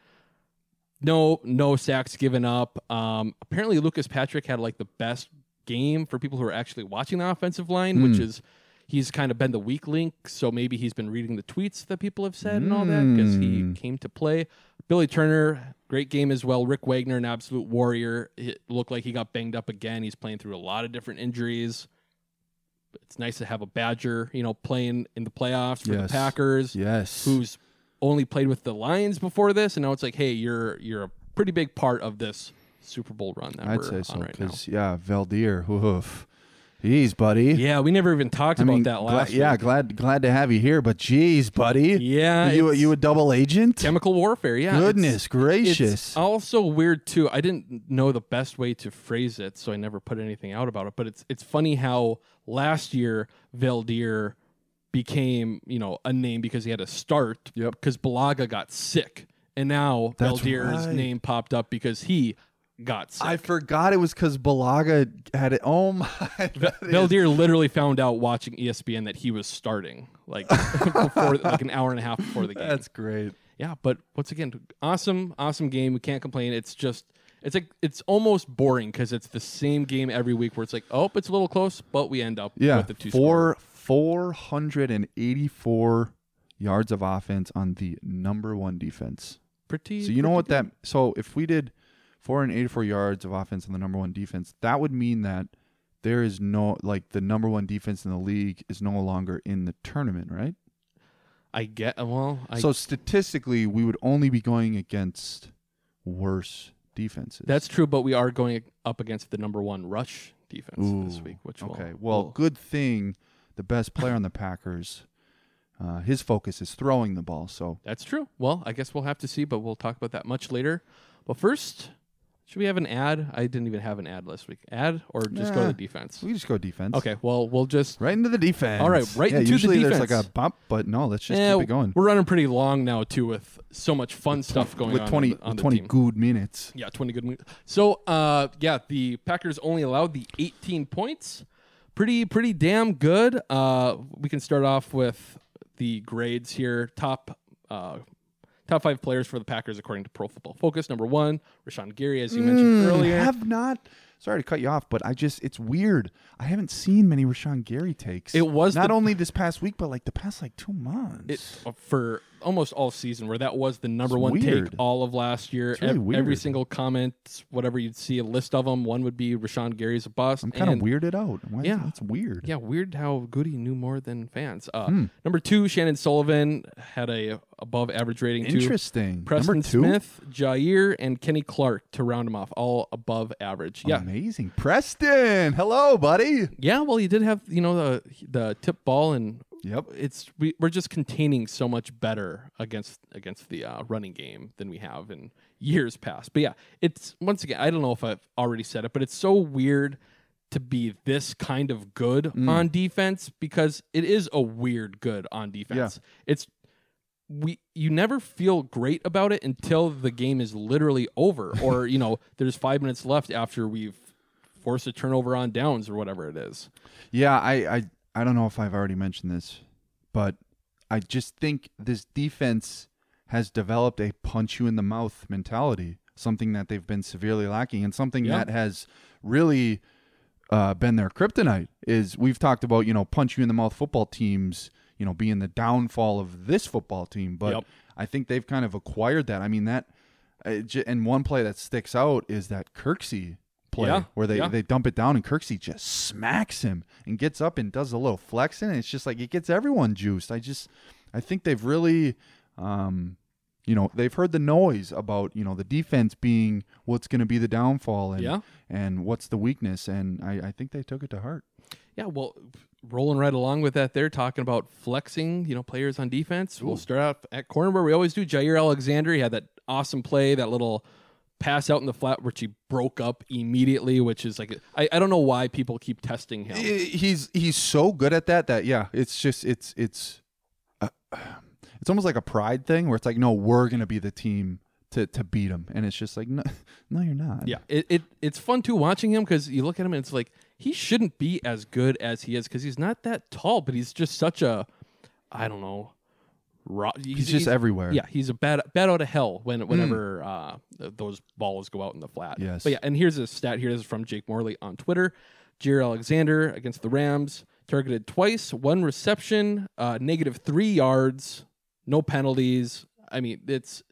Speaker 8: No, no sacks given up. Um, apparently, Lucas Patrick had like the best game for people who are actually watching the offensive line, which is he's kind of been the weak link. So maybe he's been reading the tweets that people have said and all that because he
Speaker 9: Mm.
Speaker 8: came to play. Billy Turner, great game as well. Rick Wagner, an absolute warrior. It looked like he got banged up again. He's playing through a lot of different injuries. It's nice to have a Badger, you know, playing in the playoffs for
Speaker 9: Yes.
Speaker 8: the Packers
Speaker 9: Yes.
Speaker 8: who's only played with the Lions before this, and now it's like, hey, you're you're a pretty big part of this Super Bowl run that
Speaker 9: I'd
Speaker 8: we're
Speaker 9: say so
Speaker 8: on right now.
Speaker 9: yeah, Veldheer. Oof. Jeez, buddy.
Speaker 8: Yeah, we never even talked
Speaker 9: I
Speaker 8: about
Speaker 9: mean,
Speaker 8: that
Speaker 9: gla-
Speaker 8: last.
Speaker 9: yeah, glad glad to have you here, but geez, buddy.
Speaker 8: yeah.
Speaker 9: Are you
Speaker 8: it's
Speaker 9: you a double agent?
Speaker 8: chemical warfare? Yeah. it's-
Speaker 9: Goodness gracious.
Speaker 8: It's also weird too. I didn't know the best way to phrase it, so I never put anything out about it. But it's it's funny how last year Veldheer became you know a name because he had a start.
Speaker 9: Yep.
Speaker 8: Because Bulaga got sick, and now
Speaker 9: That's
Speaker 8: Veldheer's
Speaker 9: right.
Speaker 8: name popped up because he got sick.
Speaker 9: I forgot it was because Bulaga had it. Oh my! *laughs* Veldheer is...
Speaker 8: literally found out watching ESPN that he was starting like *laughs* before, like an hour and a half before the game.
Speaker 9: That's great.
Speaker 8: Yeah, but once again, awesome, awesome game. We can't complain. It's just. It's like it's almost boring because it's the same game every week where it's like, oh, it's a little close, but we end up
Speaker 9: yeah,
Speaker 8: with the two
Speaker 9: four 484 yards of offense on the number one defense.
Speaker 8: Pretty.
Speaker 9: So you know what that? So if we did 484 yards of offense on the number one defense, that would mean that there is no like the number one defense in the league is no longer in the tournament, right?
Speaker 8: I get well. I,
Speaker 9: so statistically, we would only be going against worse defenses.
Speaker 8: That's true, but we are going up against the number one rush defense
Speaker 9: Ooh, this
Speaker 8: week. Which
Speaker 9: okay,
Speaker 8: will,
Speaker 9: well,
Speaker 8: will,
Speaker 9: good thing the best player on the Packers, uh, his focus is throwing the ball. So
Speaker 8: That's true. Well, I guess we'll have to see, but we'll talk about that much later. But first, should we have an ad? I didn't even have an ad last week. Ad or just go to the defense?
Speaker 9: we just go defense.
Speaker 8: Okay, well, we'll just
Speaker 9: Right into the defense.
Speaker 8: All right, right
Speaker 9: yeah,
Speaker 8: into the
Speaker 9: defense. there's like a bump, but no, let's just
Speaker 8: Eh,
Speaker 9: keep it going.
Speaker 8: We're running pretty long now too, with so much fun stuff going
Speaker 9: with
Speaker 8: on
Speaker 9: 20,
Speaker 8: on the, on
Speaker 9: with
Speaker 8: the
Speaker 9: 20
Speaker 8: team.
Speaker 9: good minutes.
Speaker 8: Yeah, twenty good. minutes. So, uh, yeah, the Packers only allowed the eighteen points. Pretty, pretty damn good. Uh, we can start off with the grades here. Top, uh, top five players for the Packers according to Pro Football Focus. Number one, Rashan Gary, as you mentioned
Speaker 9: Mm,
Speaker 8: earlier.
Speaker 9: have not. Sorry to cut you off, but I just it's weird. I haven't seen many Rashan Gary takes.
Speaker 8: It was
Speaker 9: not
Speaker 8: the-
Speaker 9: only this past week, but like the past like two months.
Speaker 8: it uh, for almost all season where that was the number
Speaker 9: It's
Speaker 8: one
Speaker 9: weird.
Speaker 8: take all of last year.
Speaker 9: Really
Speaker 8: Ev- Every single comment, whatever you'd see a list of them, one would be Rashan Gary's a bust.
Speaker 9: I'm kind of weirded out. Why
Speaker 8: Yeah.
Speaker 9: that's weird.
Speaker 8: Yeah, weird how Goody knew more than fans. Uh,
Speaker 9: Hmm.
Speaker 8: Number two, Chandon Sullivan had a above average rating too.
Speaker 9: Interesting.
Speaker 8: Preston
Speaker 9: Number two,
Speaker 8: Smith, Jaire, and Kenny Clark to round him off, all above average. Yeah,
Speaker 9: amazing. Preston, hello, buddy.
Speaker 8: yeah. Well, he did have you know the the tip ball, and
Speaker 9: Yep.
Speaker 8: it's we, we're just containing so much better against against the uh, running game than we have in years past. But yeah, it's once again, I don't know if I've already said it, but it's so weird to be this kind of good
Speaker 9: Mm.
Speaker 8: on defense because it is a weird good on defense. It's we you never feel great about it until the game is literally over *laughs* or you know there's 5 minutes left after we've forced a turnover on downs or whatever it is.
Speaker 9: Yeah, I, I I don't know if I've already mentioned this, but I just think this defense has developed a punch you in the mouth mentality, something that they've been severely lacking, and something
Speaker 8: Yeah.
Speaker 9: that has really uh, been their kryptonite. Is we've talked about you know punch you in the mouth football teams, you know being the downfall of this football team, but
Speaker 8: Yep.
Speaker 9: I think they've kind of acquired that. I mean that, uh, and one play that sticks out is that Kirksey play
Speaker 8: Yeah,
Speaker 9: where they,
Speaker 8: yeah.
Speaker 9: they dump it down and Kirksey just smacks him and gets up and does a little flexing. And it's just like it gets everyone juiced. I just I think they've really um you know, they've heard the noise about, you know, the defense being what's gonna be the downfall and
Speaker 8: Yeah.
Speaker 9: and what's the weakness and I, I think they took it to heart.
Speaker 8: Yeah, well, rolling right along with that, they're talking about flexing, you know, players on defense. We'll start out at corner where we always do. Jaire Alexander, he had that awesome play, that little pass out in the flat which he broke up immediately, which is like I, I don't know why people keep testing him.
Speaker 9: He's he's so good at that that yeah, it's just it's it's uh, *sighs* it's almost like a pride thing where it's like no, we're gonna be the team to to beat him, and it's just like no, *laughs* no, you're not.
Speaker 8: Yeah, it, it it's fun too watching him because you look at him and it's like he shouldn't be as good as he is because he's not that tall, but he's just such a I don't know. Ro- he's,
Speaker 9: just everywhere.
Speaker 8: Yeah, he's a bad bad out of hell when whenever uh, those balls go out in the flat.
Speaker 9: Yes.
Speaker 8: but yeah, and here's a stat here. This is from Jake Morley on Twitter. Jaire Alexander against the Rams, targeted twice, one reception, uh, negative three yards, no penalties. I mean, it's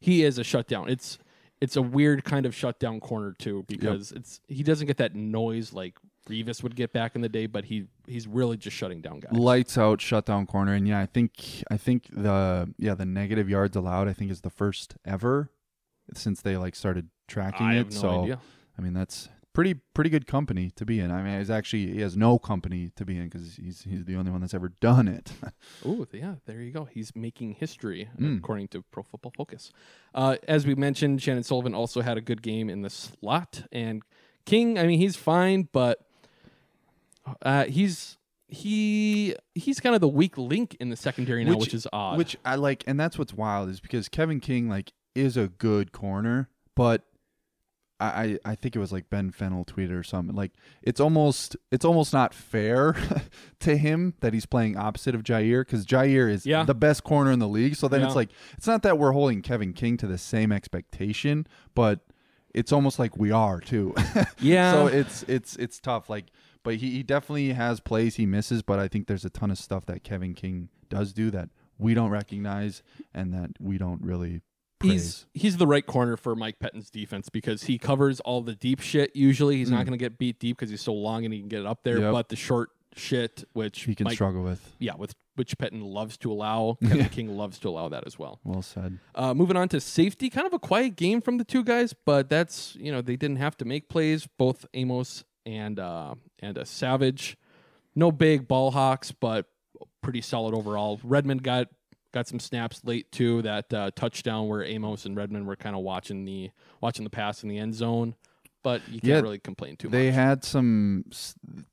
Speaker 8: he is a shutdown. It's it's a weird kind of shutdown corner too because it's he doesn't get that noise like Revis would get back in the day, but he he's really just shutting down guys.
Speaker 9: lights out shutdown corner and yeah i think i think the yeah the negative yards allowed i think is the first ever since they like started tracking
Speaker 8: I
Speaker 9: it
Speaker 8: have no
Speaker 9: so
Speaker 8: idea.
Speaker 9: i mean that's pretty pretty good company to be in i mean he's actually he has no company to be in because he's he's the only one that's ever done it *laughs*
Speaker 8: Oh, yeah, there you go. He's making history,
Speaker 9: Mm.
Speaker 8: according to Pro Football Focus. Uh, as we mentioned, Chandon Sullivan also had a good game in the slot, and King. I mean, he's fine, but uh, he's he he's kind of the weak link in the secondary now, which, is odd.
Speaker 9: Which I like, and that's what's wild is because Kevin King like is a good corner, but I I, I think it was like Ben Fennell tweeted or something like it's almost it's almost not fair *laughs* to him that he's playing opposite of Jaire because Jaire is
Speaker 8: Yeah.
Speaker 9: the best corner in the league. So then
Speaker 8: Yeah.
Speaker 9: it's like it's not that we're holding Kevin King to the same expectation, but it's almost like we are too. *laughs*
Speaker 8: Yeah.
Speaker 9: so it's it's it's tough. Like, but he, he definitely has plays he misses. But I think there's a ton of stuff that Kevin King does do that we don't recognize and that we don't really praise.
Speaker 8: he's he's the right corner for Mike Pettine's defense because he covers all the deep shit. Usually, he's not
Speaker 9: Mm.
Speaker 8: going to get beat deep because he's so long and he can get it up there.
Speaker 9: Yep.
Speaker 8: But the short shit, which
Speaker 9: he can
Speaker 8: Mike,
Speaker 9: struggle with.
Speaker 8: yeah, with which Pettin loves to allow, *laughs* Kevin King loves to allow that as well.
Speaker 9: Well said.
Speaker 8: Uh, moving on to safety, kind of a quiet game from the two guys, but that's you know they didn't have to make plays. Both Amos and uh, and a Savage, no big ball hawks, but pretty solid overall. Redmond got got some snaps late too. That uh, touchdown where Amos and Redmond were kind of watching the watching the pass in the end zone, but you can't
Speaker 9: Yeah,
Speaker 8: really complain too
Speaker 9: They
Speaker 8: much.
Speaker 9: They had some.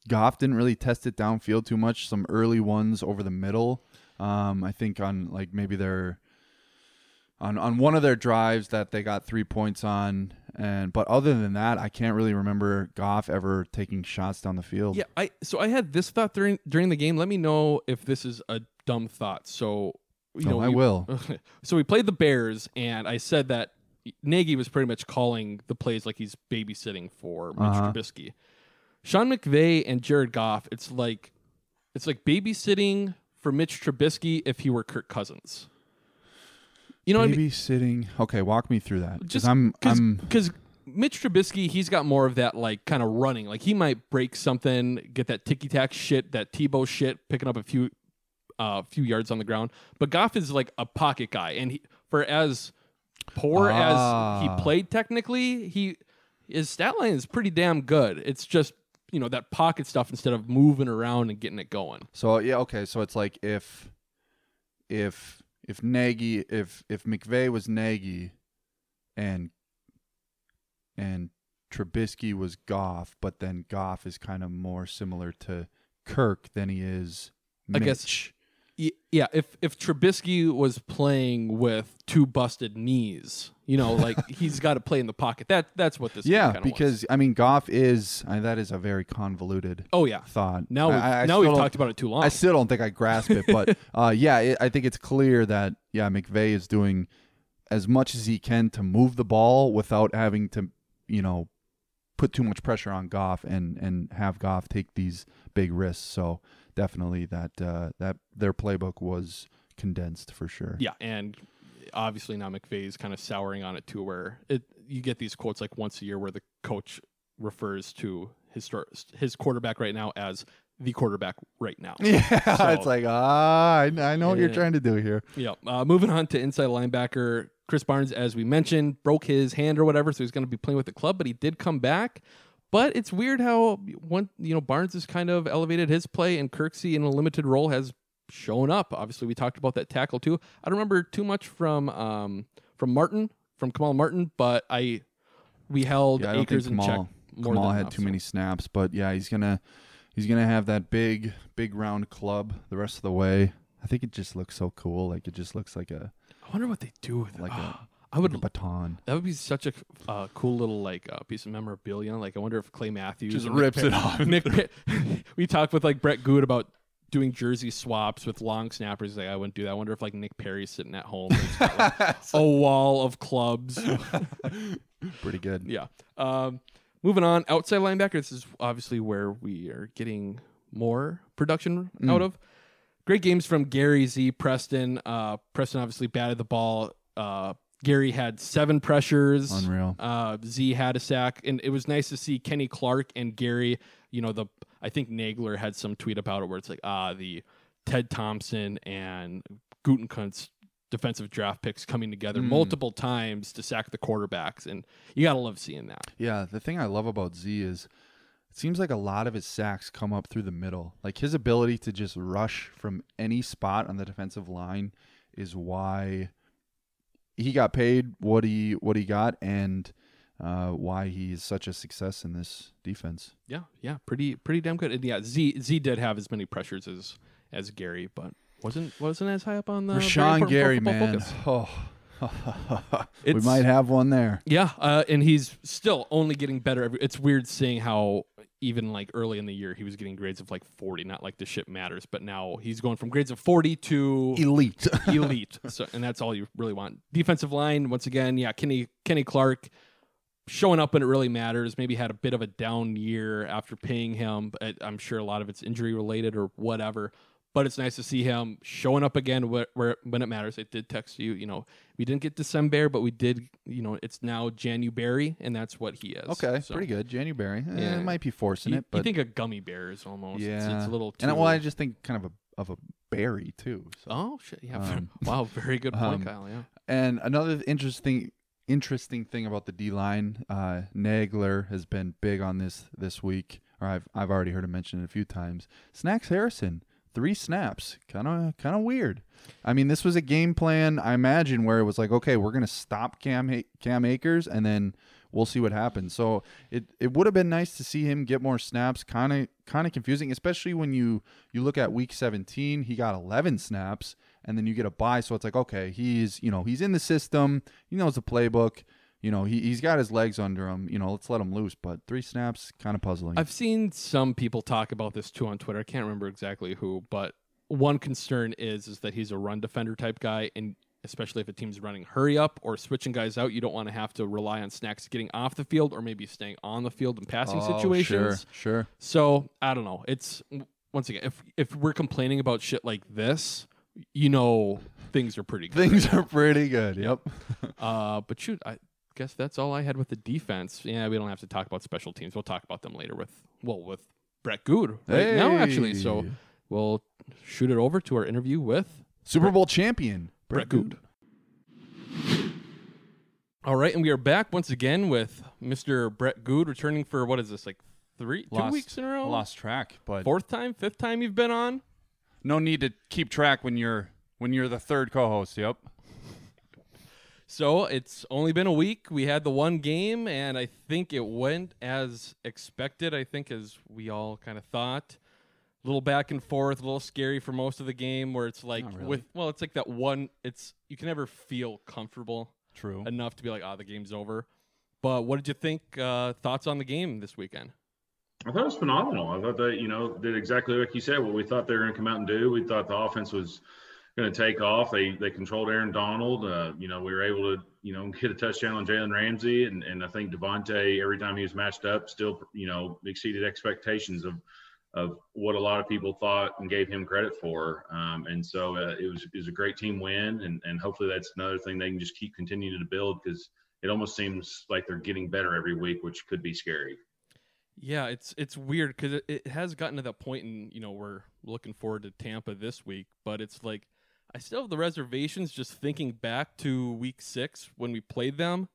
Speaker 9: Goff didn't really test it downfield too much. Some early ones over the middle. Um, I think on like maybe their on on one of their drives that they got three points on, and but other than that, I can't really remember Goff ever taking shots down the field.
Speaker 8: Yeah, I so I had this thought during during the game. Let me know if this is a dumb thought. So you
Speaker 9: Oh,
Speaker 8: know,
Speaker 9: I
Speaker 8: we-
Speaker 9: will. *laughs*
Speaker 8: so we played the Bears, and I said that Nagy was pretty much calling the plays like he's babysitting for Mitch
Speaker 9: Uh-huh.
Speaker 8: Trubisky. Sean McVay and Jared Goff. It's like it's like babysitting for Mitch Trubisky if he were Kirk Cousins. You know what I mean?
Speaker 9: babysitting. Okay, walk me through that. Just
Speaker 8: Just
Speaker 9: I'm
Speaker 8: cause,
Speaker 9: I'm
Speaker 8: 'cause Mitch Trubisky, he's got more of that like kind of running. Like he might break something, get that ticky tack shit, that Tebow shit, picking up a few uh few yards on the ground. But Goff is like a pocket guy, and he, for as poor as
Speaker 9: Ah.
Speaker 8: he played technically, he his stat line is pretty damn good. It's just you know that pocket stuff instead of moving around and getting it going.
Speaker 9: So yeah, okay. So it's like if if if Nagy if if McVay was Nagy and and Trubisky was Goff, but then Goff is kind of more similar to Kirk than he is
Speaker 8: I guess- Yeah, if if Trubisky was playing with two busted knees, you know, like *laughs* he's got to play in the pocket. That that's what this.
Speaker 9: yeah, because I mean Goff is I, that is a very convoluted
Speaker 8: oh yeah,
Speaker 9: thought.
Speaker 8: now we've,
Speaker 9: I- I
Speaker 8: now we've talked about it too long.
Speaker 9: I still don't think I grasp it, but *laughs* uh, yeah, it, I think it's clear that yeah, McVay is doing as much as he can to move the ball without having to, you know, put too much pressure on Goff and and have Goff take these big risks. So definitely that uh, that their playbook was condensed for sure.
Speaker 8: yeah, and obviously now McVay's kind of souring on it too, where it you get these quotes like once a year where the coach refers to his his quarterback right now as the quarterback right now. *laughs*
Speaker 9: Yeah,
Speaker 8: So-
Speaker 9: it's like ah, I, I know what you're trying to do here.
Speaker 8: Yeah. Uh, moving on to inside linebacker, Krys Barnes, as we mentioned, broke his hand or whatever, so he's going to be playing with the club, but he did come back. But it's weird how one, you know, Barnes has kind of elevated his play, and Kirksey in a limited role has shown up. Obviously, we talked about that tackle too. I don't remember too much from um, from Martin, from Kamal Martin, but I we held
Speaker 9: Yeah, I
Speaker 8: Akers in check
Speaker 9: Kamal,
Speaker 8: more
Speaker 9: Kamal had
Speaker 8: enough,
Speaker 9: too
Speaker 8: so.
Speaker 9: many snaps, but yeah, he's gonna he's gonna have that big big round club the rest of the way. I think it just looks so cool. Like it just looks like a
Speaker 8: I wonder what they do with it.
Speaker 9: like a *gasps*
Speaker 8: I would
Speaker 9: like a baton.
Speaker 8: That would be such a uh, cool little like uh, piece of memorabilia. Like, I wonder if Clay Matthews
Speaker 9: Just rips it off. *laughs*
Speaker 8: Nick, Pe- *laughs* we talked with like Brett Goode about doing jersey swaps with long snappers. Like, I wouldn't do that. I wonder if like Nick Perry's sitting at home, got, like, *laughs* a wall of clubs.
Speaker 9: Pretty good.
Speaker 8: yeah. Um, moving on, outside linebacker. This is obviously where we are getting more production
Speaker 9: Mm.
Speaker 8: out of. Great games from Gary Z. Preston. Uh, Preston obviously batted the ball. Uh, Gary had seven pressures.
Speaker 9: Unreal.
Speaker 8: Uh, Z had a sack, and it was nice to see Kenny Clark and Gary. You know, the I think Nagler had some tweet about it where it's like, ah, the Ted Thompson and Gutekunst defensive draft picks coming together
Speaker 9: Mm.
Speaker 8: multiple times to sack the quarterbacks, and you gotta love seeing that.
Speaker 9: Yeah, the thing I love about Z is it seems like a lot of his sacks come up through the middle. Like his ability to just rush from any spot on the defensive line is why he got paid what he what he got and uh, why he's such a success in this defense.
Speaker 8: Yeah, yeah, pretty pretty damn good. And yeah, Z Z did have as many pressures as as Gary, but wasn't wasn't as high up on the Rashan
Speaker 9: Gary, man.
Speaker 8: Focus.
Speaker 9: Oh. *laughs* we might have one there.
Speaker 8: Yeah, uh, and he's still only getting better. Every, it's weird seeing how even like early in the year he was getting grades of like forty. Not like the shit matters, but now he's going from grades of forty to
Speaker 9: Elite. *laughs*
Speaker 8: elite. So, and that's all you really want. Defensive line, once again, yeah, Kenny Kenny Clark showing up when it really matters. Maybe had a bit of a down year after paying him, but I'm sure a lot of it's injury related or whatever. But it's nice to see him showing up again where, where when it matters. I did text you, you know, we didn't get December, but we did, you know, it's now January, and that's what he is.
Speaker 9: Okay,
Speaker 8: So,
Speaker 9: pretty good. January. Eh,
Speaker 8: Yeah.
Speaker 9: it might be forcing
Speaker 8: You,
Speaker 9: it, but
Speaker 8: you think a gummy bear is almost. It's,
Speaker 9: yeah,
Speaker 8: it's a little too.
Speaker 9: And well, I just think kind of a of a berry too. So.
Speaker 8: oh shit! Yeah.
Speaker 9: Um, *laughs*
Speaker 8: wow. Very good point,
Speaker 9: um,
Speaker 8: Kyle. Yeah.
Speaker 9: And another interesting interesting thing about the D line, uh, Nagler has been big on this this week, or I've I've already heard him mention it a few times. Snacks Harrison, three snaps, kind of kind of weird. I mean, this was a game plan, I imagine, where it was like, okay, we're gonna stop Cam Cam Akers, and then we'll see what happens. So it it would have been nice to see him get more snaps. Kind of kind of confusing, especially when you you look at week 17, he got 11 snaps, and then you get a buy, So it's like, okay, he's you know he's in the system, he knows the playbook. You know, he, he's got his legs under him. You know, let's let him loose. But three snaps, kind of puzzling.
Speaker 8: I've seen some people talk about this too on Twitter. I can't remember exactly who, but one concern is is that he's a run defender type guy, and especially if a team's running hurry up or switching guys out, you don't want to have to rely on snacks getting off the field or maybe staying on the field in passing
Speaker 9: Oh,
Speaker 8: situations.
Speaker 9: Sure, sure.
Speaker 8: So I don't know. It's once again, if if we're complaining about shit like this, you know things are pretty good.
Speaker 9: Things are pretty good. Yep. *laughs*
Speaker 8: Uh, but shoot, I guess that's all I had with the defense. Yeah, we don't have to talk about special teams. We'll talk about them later with well with Brett Goode right now actually. So we'll shoot it over to our interview with
Speaker 9: Super Bowl champion
Speaker 8: Brett Goode. All right, and we are back once again with Mr. Brett Goode returning for what is this like three two weeks in a row?
Speaker 10: Lost track, but
Speaker 8: Fourth time, fifth time you've been on.
Speaker 10: no need to keep track when you're when you're the third co-host. Yep.
Speaker 8: So it's only been a week. We had the one game, and I think it went as expected. I think as we all kind of thought. A little back and forth, a little scary for most of the game, where it's like
Speaker 10: Not really.
Speaker 8: with well, it's like that one. It's you can never feel comfortable
Speaker 10: True.
Speaker 8: enough to be like, oh, the game's over. But what did you think? Uh, thoughts on the game this weekend?
Speaker 11: I thought it was phenomenal. I thought they, you know, did exactly like you said, what we thought they were going to come out and do. We thought the offense was going to take off. They they controlled Aaron Donald. Uh, you know, we were able to, you know, get a touchdown on Jalen Ramsey, and and I think Davante every time he was matched up, still, you know, exceeded expectations of of what a lot of people thought and gave him credit for. Um, and so uh, it was it was a great team win, and and hopefully that's another thing they can just keep continuing to build because it almost seems like they're getting better every week, which could be scary.
Speaker 8: Yeah, it's it's weird because it, it has gotten to that point, and you know we're looking forward to Tampa this week, but it's like I still have the reservations just thinking back to Week Six when we played them,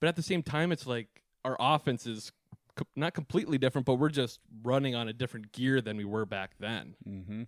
Speaker 8: but at the same time, it's like our offense is co- not completely different, but we're just running on a different gear than we were back then.
Speaker 10: Mm-hmm.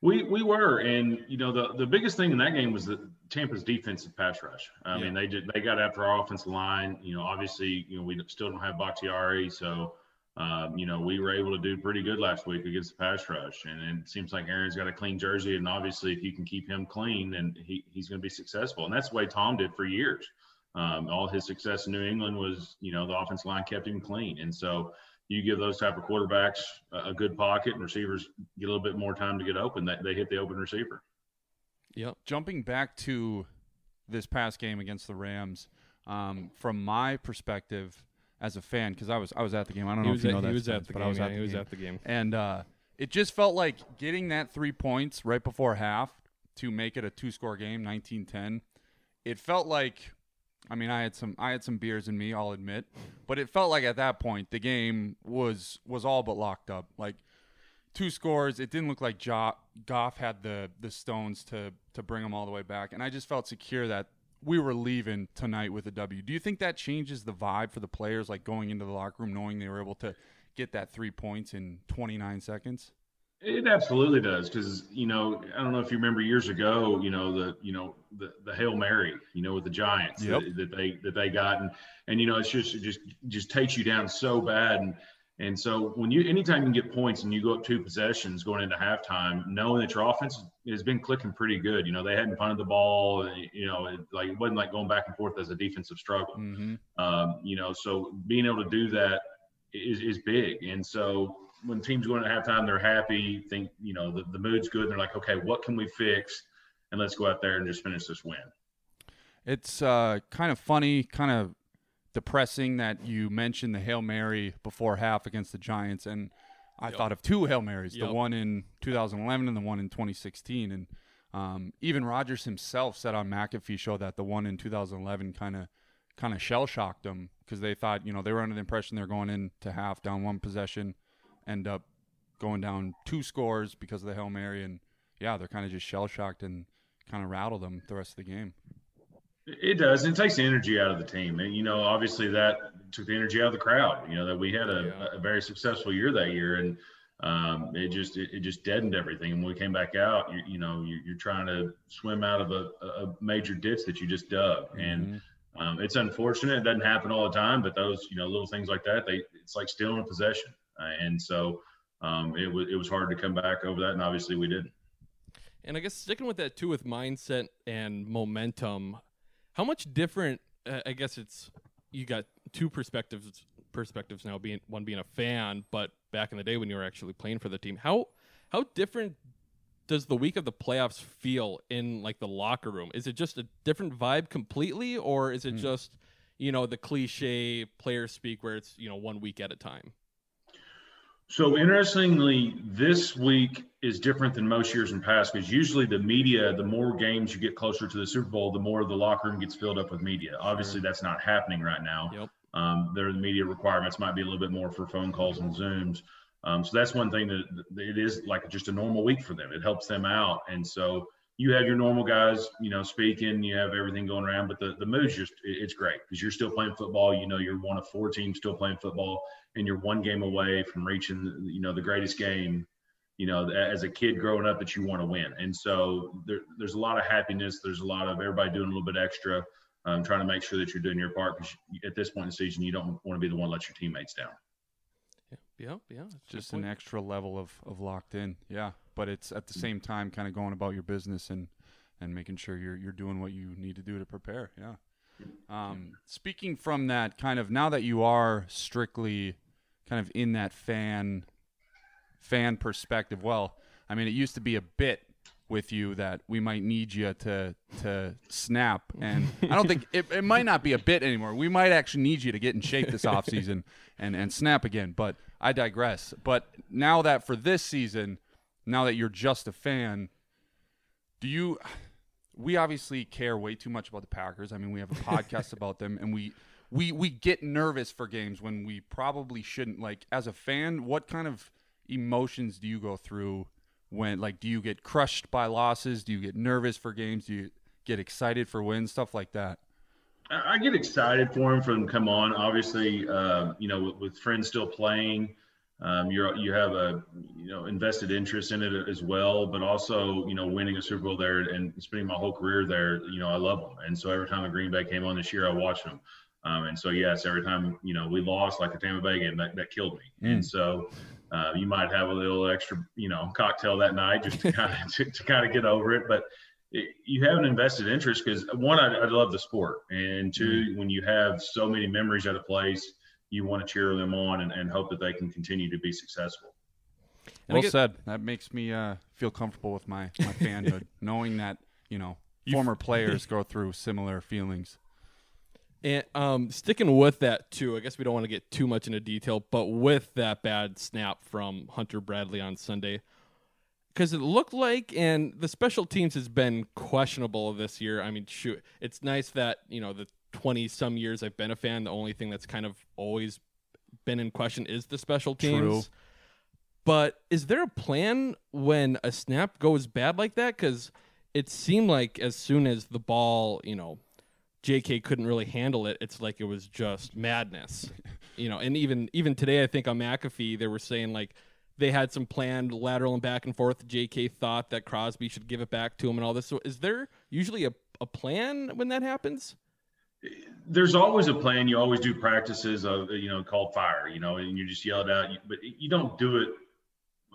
Speaker 11: We we were, and you know the the biggest thing in that game was the Tampa's defensive pass rush. I mean, they did they got after our offensive line. You know, obviously, you know we still don't have Bakhtiari, so um, you know we were able to do pretty good last week against the pass rush. And it seems like Aaron's got a clean jersey, and obviously, if you can keep him clean, then he, he's going to be successful. And that's the way Tom did for years. Um, all his success in New England was, you know, the offensive line kept him clean, and so you give those type of quarterbacks a a good pocket and receivers get a little bit more time to get open, that they hit the open receiver.
Speaker 8: Yep.
Speaker 10: Jumping back to this past game against the Rams, um, from my perspective as a fan, because I was I was at the game. I don't
Speaker 8: He
Speaker 10: know if you
Speaker 8: at-
Speaker 10: know
Speaker 8: he
Speaker 10: that,
Speaker 8: was at the
Speaker 10: but
Speaker 8: game,
Speaker 10: I was
Speaker 8: yeah,
Speaker 10: at the
Speaker 8: he was
Speaker 10: game.
Speaker 8: at the game.
Speaker 10: And uh,
Speaker 9: it just felt like getting that three points right before half to make it a two score game, 19-10. It felt like I mean, I had some I had some beers in me, I'll admit, but it felt like at that point the game was was all but locked up. Like two scores, it didn't look like jo- Goff had the the stones to to bring them all the way back, and I just felt secure that we were leaving tonight with a W. Do you think that changes the vibe for the players, like going into the locker room knowing they were able to get that three points in 29 seconds?
Speaker 11: It absolutely does because you know I don't know if you remember years ago, you know the you know the, the hail mary, you know with the Giants
Speaker 9: Yep.
Speaker 11: that, that they that they got and and you know it's just it just just takes you down so bad and and so when you anytime you can get points and you go up two possessions going into halftime, knowing that your offense has been clicking pretty good, you know they hadn't punted the ball, you know it, like it wasn't like going back and forth as a defensive struggle,
Speaker 9: Mm-hmm.
Speaker 11: um, you know so being able to do that is is big and so when teams go into halftime, they're happy, think, you know, the, the mood's good. They're like, okay, what can we fix? And let's go out there and just finish this win.
Speaker 9: It's uh, kind of funny, kind of depressing that you mentioned the Hail Mary before half against the Giants. And I
Speaker 8: Yep.
Speaker 9: thought of two Hail Marys,
Speaker 8: Yep.
Speaker 9: the one in 2011 and the one in 2016. And um, even Rodgers himself said on McAfee show that the one in 2011 kind of kind of shell shocked them because they thought, you know, they were under the impression they're going into half down one possession, end up going down two scores because of the Hail Mary. And yeah, they're kind of just shell shocked and kind of rattled them the rest of the game.
Speaker 11: It does. It takes the energy out of the team. And, you know, obviously that took the energy out of the crowd, you know, that we had a, a very successful year that year. And um, it just, it, it just deadened everything. And when we came back out, you, you know, you, you're trying to swim out of a, a major ditch that you just dug. And, Um, it's unfortunate; it doesn't happen all the time. But those, you know, little things like that, they it's like stealing a possession, uh, and so um, it was it was hard to come back over that, and obviously we didn't.
Speaker 8: And I guess sticking with that too, with mindset and momentum, how much different? Uh, I guess it's you got two perspectives perspectives now. Being one being a fan, but back in the day when you were actually playing for the team, how how different does the week of the playoffs feel in like the locker room? Is it just a different vibe completely, or is it just you know the cliche player speak where it's you know one week at a time?
Speaker 11: So interestingly, this week is different than most years in past because usually the media, the more games you get closer to the Super Bowl, the more the locker room gets filled up with media. Obviously, that's not happening right now.
Speaker 8: Yep.
Speaker 11: Um, there, the media requirements might be a little bit more for phone calls and Zooms. Um, so that's one thing that, that it is like just a normal week for them. It helps them out, and so you have your normal guys, you know, speaking. You have everything going around, but the the mood's just, it's great because you're still playing football. You know, you're one of four teams still playing football, and you're one game away from reaching, you know, the greatest game. You know, as a kid growing up, that you want to win, and so there, there's a lot of happiness. There's a lot of everybody doing a little bit extra, um, trying to make sure that you're doing your part because at this point in the season, you don't want to be the one to let your teammates down.
Speaker 8: Yeah, yeah. that's a good
Speaker 9: just an extra level of, of locked in. Yeah, but it's at the same time kind of going about your business and and making sure you're you're doing what you need to do to prepare. Yeah. Um, speaking from that kind of now that you are strictly kind of in that fan fan perspective. Well, I mean, it used to be a bit with you that we might need you to to snap *laughs* and I don't think it, it might not be a bit anymore. We might actually need you to get in shape this *laughs* offseason and and snap again, but I digress. But now that for this season, now that you're just a fan, do you we obviously care way too much about the Packers. I mean, we have a podcast *laughs* about them and we we we get nervous for games when we probably shouldn't. Like as a fan, what kind of emotions do you go through when like do you get crushed by losses? Do you get nervous for games? Do you get excited for wins? Stuff like that.
Speaker 11: I get excited for them to come on. Obviously, uh, you know, with, with friends still playing, um, you're you have a you know invested interest in it as well. But also, you know, winning a Super Bowl there and spending my whole career there, you know, I love them. And so every time a Green Bay came on this year, I watched them. Um, and so yes, every time you know we lost, like the Tampa Bay game, that, that killed me. And so uh, you might have a little extra, you know, cocktail that night just to kind of *laughs* to, to kind of get over it. But it, you have an invested interest because one, I, I love the sport, and 2 when you have so many memories at a place, you want to cheer them on and, and hope that they can continue to be successful.
Speaker 8: And
Speaker 9: well
Speaker 8: get-
Speaker 9: said. That makes me uh, feel comfortable with my my *laughs* fanhood, knowing that you know former players go through similar feelings.
Speaker 8: And um, sticking with that too, I guess we don't want to get too much into detail, but with that bad snap from Hunter Bradley on Sunday, because it looked like, and the special teams has been questionable this year. I mean, shoot, it's nice that you know the twenty some years I've been a fan, the only thing that's kind of always been in question is the special teams.
Speaker 9: True.
Speaker 8: But is there a plan when a snap goes bad like that? Because it seemed like as soon as the ball, you know, JK couldn't really handle it. It's like it was just madness, *laughs* you know. And even even today, I think on McAfee they were saying like they had some planned lateral and back and forth. JK thought that Crosby should give it back to him and all this. So is there usually a, a plan when that happens?
Speaker 11: there's always a plan. You always do practices of you know called fire, you know, and you just yell it out. But you don't do it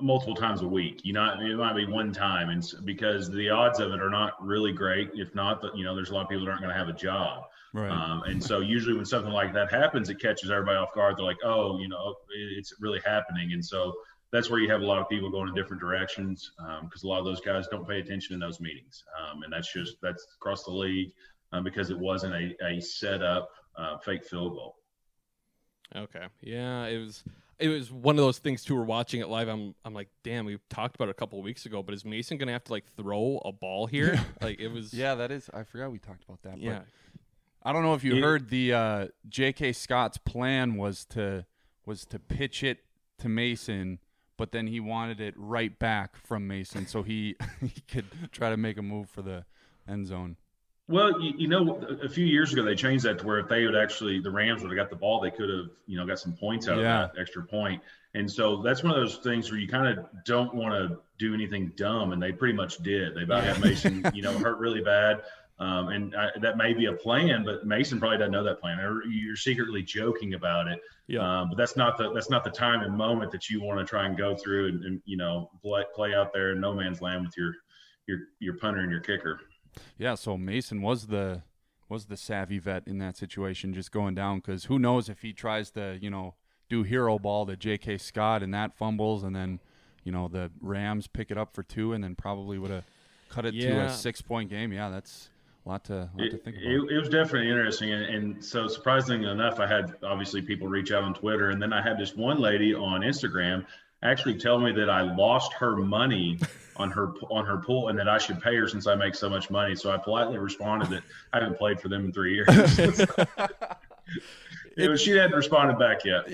Speaker 11: multiple times a week. You know, it might be one time, and because the odds of it are not really great. If not, you know, there's a lot of people that aren't going to have a job.
Speaker 9: Right.
Speaker 11: Um, and so usually when something like that happens, it catches everybody off guard. They're like, oh, you know, it's really happening. And so that's where you have a lot of people going in different directions because um, a lot of those guys don't pay attention in those meetings. Um, and that's just that's across the league um, because it wasn't a, a set up uh, fake field goal.
Speaker 8: Okay. Yeah, it was it was one of those things too. We're watching it live. I'm I'm like, damn, we talked about it a couple of weeks ago, but is Mason gonna have to like throw a ball here? *laughs* like it was.
Speaker 9: Yeah, that is. I forgot we talked about that.
Speaker 8: Yeah.
Speaker 9: I don't know if you
Speaker 11: Yeah.
Speaker 9: heard the uh, J.K. Scott's plan was to was to pitch it to Mason, but then he wanted it right back from Mason, so he *laughs* he could try to make a move for the end zone.
Speaker 11: Well, you, you know, a few years ago they changed that to where if they would actually the Rams would have got the ball, they could have you know got some points out
Speaker 9: Yeah.
Speaker 11: of that extra point. And so that's one of those things where you kind of don't want to do anything dumb, and they pretty much did. They about had Mason, *laughs* you know, hurt really bad. Um, and I, that may be a plan, but Mason probably doesn't know that plan. Or You're secretly joking about it,
Speaker 8: Yeah.
Speaker 11: um, but that's not the that's not the time and moment that you want to try and go through and, and you know play, play out there in no man's land with your your your punter and your kicker.
Speaker 9: Yeah, so Mason was the was the savvy vet in that situation, just going down because who knows if he tries to you know do hero ball to J.K. Scott and that fumbles, and then you know the Rams pick it up for two, and then probably would have cut it to a six point game. Yeah, that's a lot to lot to think about.
Speaker 11: it, it was definitely interesting, and, and so surprisingly enough, I had obviously people reach out on Twitter, and then I had this one lady on Instagram actually tell me that I lost her money *laughs* on her on her pool, and that I should pay her since I make so much money. So I politely responded that I haven't played for them in three years. *laughs* *laughs* it was, she hadn't responded back yet.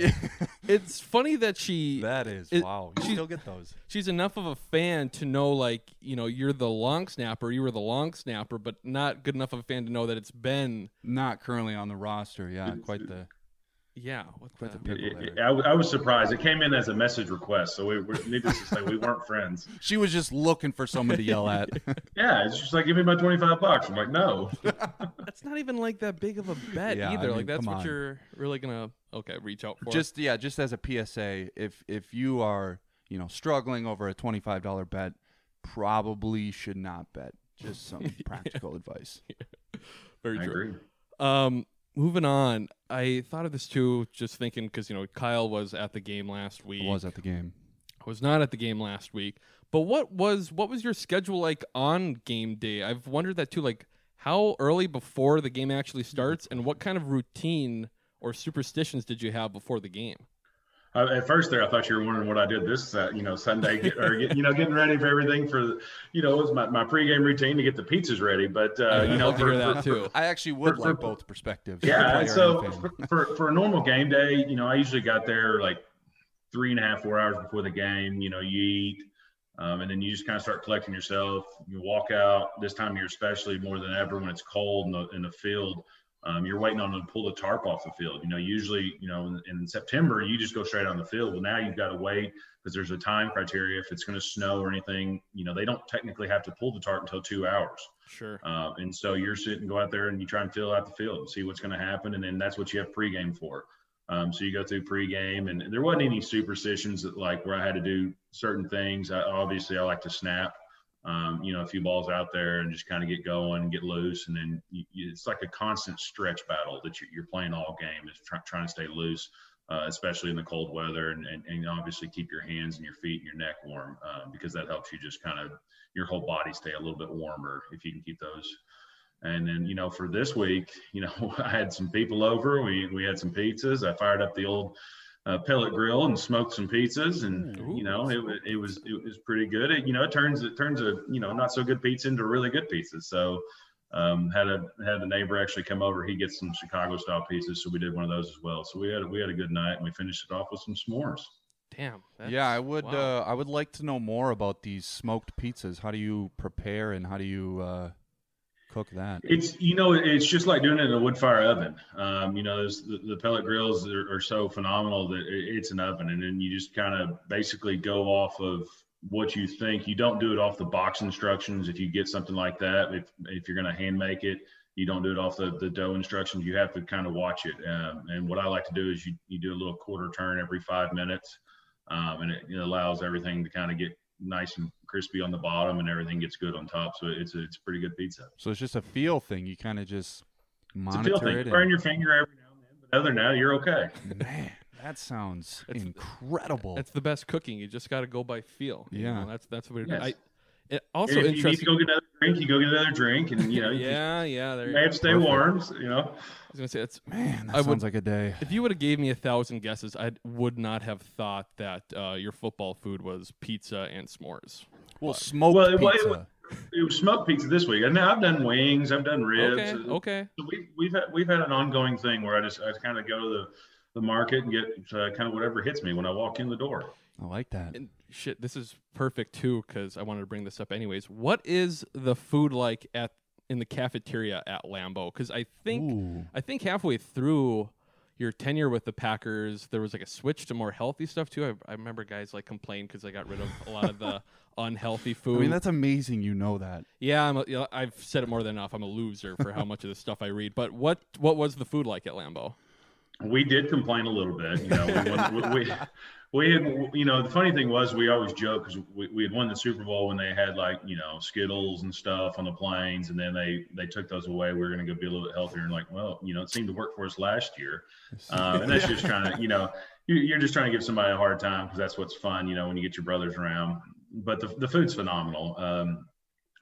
Speaker 8: It's funny that she
Speaker 9: that is
Speaker 8: it-
Speaker 9: wow. You
Speaker 8: she-
Speaker 9: still get those.
Speaker 8: she's enough of a fan to know like you know you're the long snapper you were the long snapper but not good enough of a fan to know that it's been
Speaker 9: Not currently on the roster. Yeah, quite the
Speaker 8: yeah what
Speaker 9: quite the
Speaker 8: the-
Speaker 9: pickle
Speaker 11: It-
Speaker 9: there.
Speaker 11: I, w- I was surprised. It came in as a message request, so we were needless to say we weren't friends. *laughs*
Speaker 9: She was just looking for someone to yell at. *laughs*
Speaker 11: Yeah, it's just like give me my twenty five bucks. I'm like, no. *laughs*
Speaker 8: that's not even like that big of a bet
Speaker 9: Yeah, I
Speaker 8: either
Speaker 9: mean,
Speaker 8: like that's what
Speaker 9: on.
Speaker 8: you're really gonna okay reach out for
Speaker 9: just yeah, just as a PSA, if if you are you know struggling over a twenty five dollar bet, probably should not bet. Just some practical advice.
Speaker 8: very
Speaker 11: I
Speaker 8: true
Speaker 11: agree.
Speaker 8: Um, moving on. I thought of this too, just thinking because you know Kyle was at the game last week.
Speaker 9: I was at the game.
Speaker 8: I was not at the game last week. But what was what was your schedule like on game day? I've wondered that too. Like how early before the game actually starts, and what kind of routine or superstitions did you have before the game?
Speaker 11: Uh, at first, there, I thought you were wondering what I did this, uh, you know, Sunday, get, or get, you know, getting ready for everything for, you know, it was my, my pregame routine to get the pizzas ready. But uh,
Speaker 8: I'd
Speaker 11: you know,
Speaker 8: love to
Speaker 11: for,
Speaker 8: hear that
Speaker 11: for-
Speaker 8: too.
Speaker 9: I actually would
Speaker 11: For-
Speaker 9: like both perspectives.
Speaker 11: yeah. so for, for for a normal game day, you know, I usually got there like three and a half, four hours before the game. You know, you eat, um, and then you just kind of start collecting yourself. You walk out this time of year, especially more than ever when it's cold in the in the field. Um, you're waiting on them to pull the tarp off the field. You know, usually, you know, in, in September, you just go straight on the field. Well, now you've got to wait because there's a time criteria. If it's going to snow or anything, you know, they don't technically have to pull the tarp until two hours.
Speaker 8: Sure.
Speaker 11: Uh, and so you're sitting, go out there and you try and fill out the field and see what's going to happen. And then that's what you have pregame for. Um, so you go through pregame and there wasn't any superstitions that like where I had to do certain things. I, obviously I like to snap, um, you know, a few balls out there and just kind of get going and get loose. And then you, you, it's like a constant stretch battle that you, you're playing all game is try, trying to stay loose. Uh, especially in the cold weather, and, and, and obviously keep your hands and your feet and your neck warm uh, because that helps you just kind of your whole body stay a little bit warmer if you can keep those And then, you know, for this week, you know, *laughs* I had some people over. We we had some pizzas. I fired up the old uh, pellet grill and smoked some pizzas, and
Speaker 8: Ooh.
Speaker 11: you know, it, it was it was pretty good. It, you know, it turns it turns a you know not so good pizza into really good pizza. So um, had a had a neighbor actually come over. He gets some Chicago style pizzas, so we did one of those as well. So we had a, we had a good night, and we finished it off with some s'mores.
Speaker 8: Damn.
Speaker 9: yeah, I would.
Speaker 8: wow.
Speaker 9: Uh, I would like to know more about these smoked pizzas. How do you prepare and how do you uh, cook that?
Speaker 11: It's you know it's just like doing it in a wood fire oven. Um, you know the, the pellet grills are, are so phenomenal that it's an oven, and then you just kind of basically go off of what you think. You don't do it off the box instructions. If you get something like that, if if you're going to hand make it, you don't do it off the, the dough instructions. You have to kind of watch it. Um, and what I like to do is you you do a little quarter turn every five minutes, um, and it, it allows everything to kind of get nice and crispy on the bottom, and everything gets good on top. So it's a, it's a pretty good pizza.
Speaker 9: So it's just a feel thing. You kind of just
Speaker 11: It's a
Speaker 9: monitor
Speaker 11: feel thing.
Speaker 9: it.
Speaker 11: Burn
Speaker 9: and-
Speaker 11: your finger every now and then, but other than that, you're okay.
Speaker 9: Man, that sounds *laughs*
Speaker 8: It's-
Speaker 9: incredible.
Speaker 8: That's the best cooking. You just got to go by feel. you
Speaker 9: Yeah.
Speaker 8: know? that's that's what it,
Speaker 11: Yes.
Speaker 8: I. It also
Speaker 11: And if you need to go get another drink, you go get another drink, and you know, you *laughs*
Speaker 8: yeah, yeah. There
Speaker 11: may have stay
Speaker 9: Perfect.
Speaker 11: warm. so, You know,
Speaker 8: I was gonna say it's
Speaker 9: Man, that
Speaker 8: I
Speaker 9: sounds
Speaker 8: would-
Speaker 9: like a day.
Speaker 8: If you would have gave me a thousand guesses, I would not have thought that uh, your football food was pizza and s'mores.
Speaker 9: Well, smoked
Speaker 11: Well, it it
Speaker 9: pizza.
Speaker 11: wa- it was smoked pizza this week. And now I've done wings, I've done ribs.
Speaker 8: Okay, okay.
Speaker 11: So we, we've had we've had an ongoing thing where I just I kind of go to the, the market and get uh, kind of whatever hits me when I walk in the door.
Speaker 9: I like that.
Speaker 8: And shit, this is perfect too because I wanted to bring this up anyways. What is the food like at in the cafeteria at Lambeau? Because I think
Speaker 9: Ooh.
Speaker 8: I think halfway through your tenure with the Packers, there was like a switch to more healthy stuff too. I, I remember guys like complain because I got rid of a lot of the *laughs* unhealthy food.
Speaker 9: I mean, that's amazing. You know that.
Speaker 8: yeah, I'm a, you know, I've said it more than enough. I'm a loser for how much of the stuff I read. But what what was the food like at Lambeau?
Speaker 11: We did complain a little bit. You know, we, won- we, we, we had, you know, the funny thing was we always joke because we, we had won the Super Bowl when they had like, you know, Skittles and stuff on the planes, and then they they took those away. We were going to go be a little bit healthier, and like, well, you know, it seemed to work for us last year, um, and that's *laughs* just trying to, you know, you're just trying to give somebody a hard time because that's what's fun, you know, when you get your brothers around. But the the food's phenomenal. Um,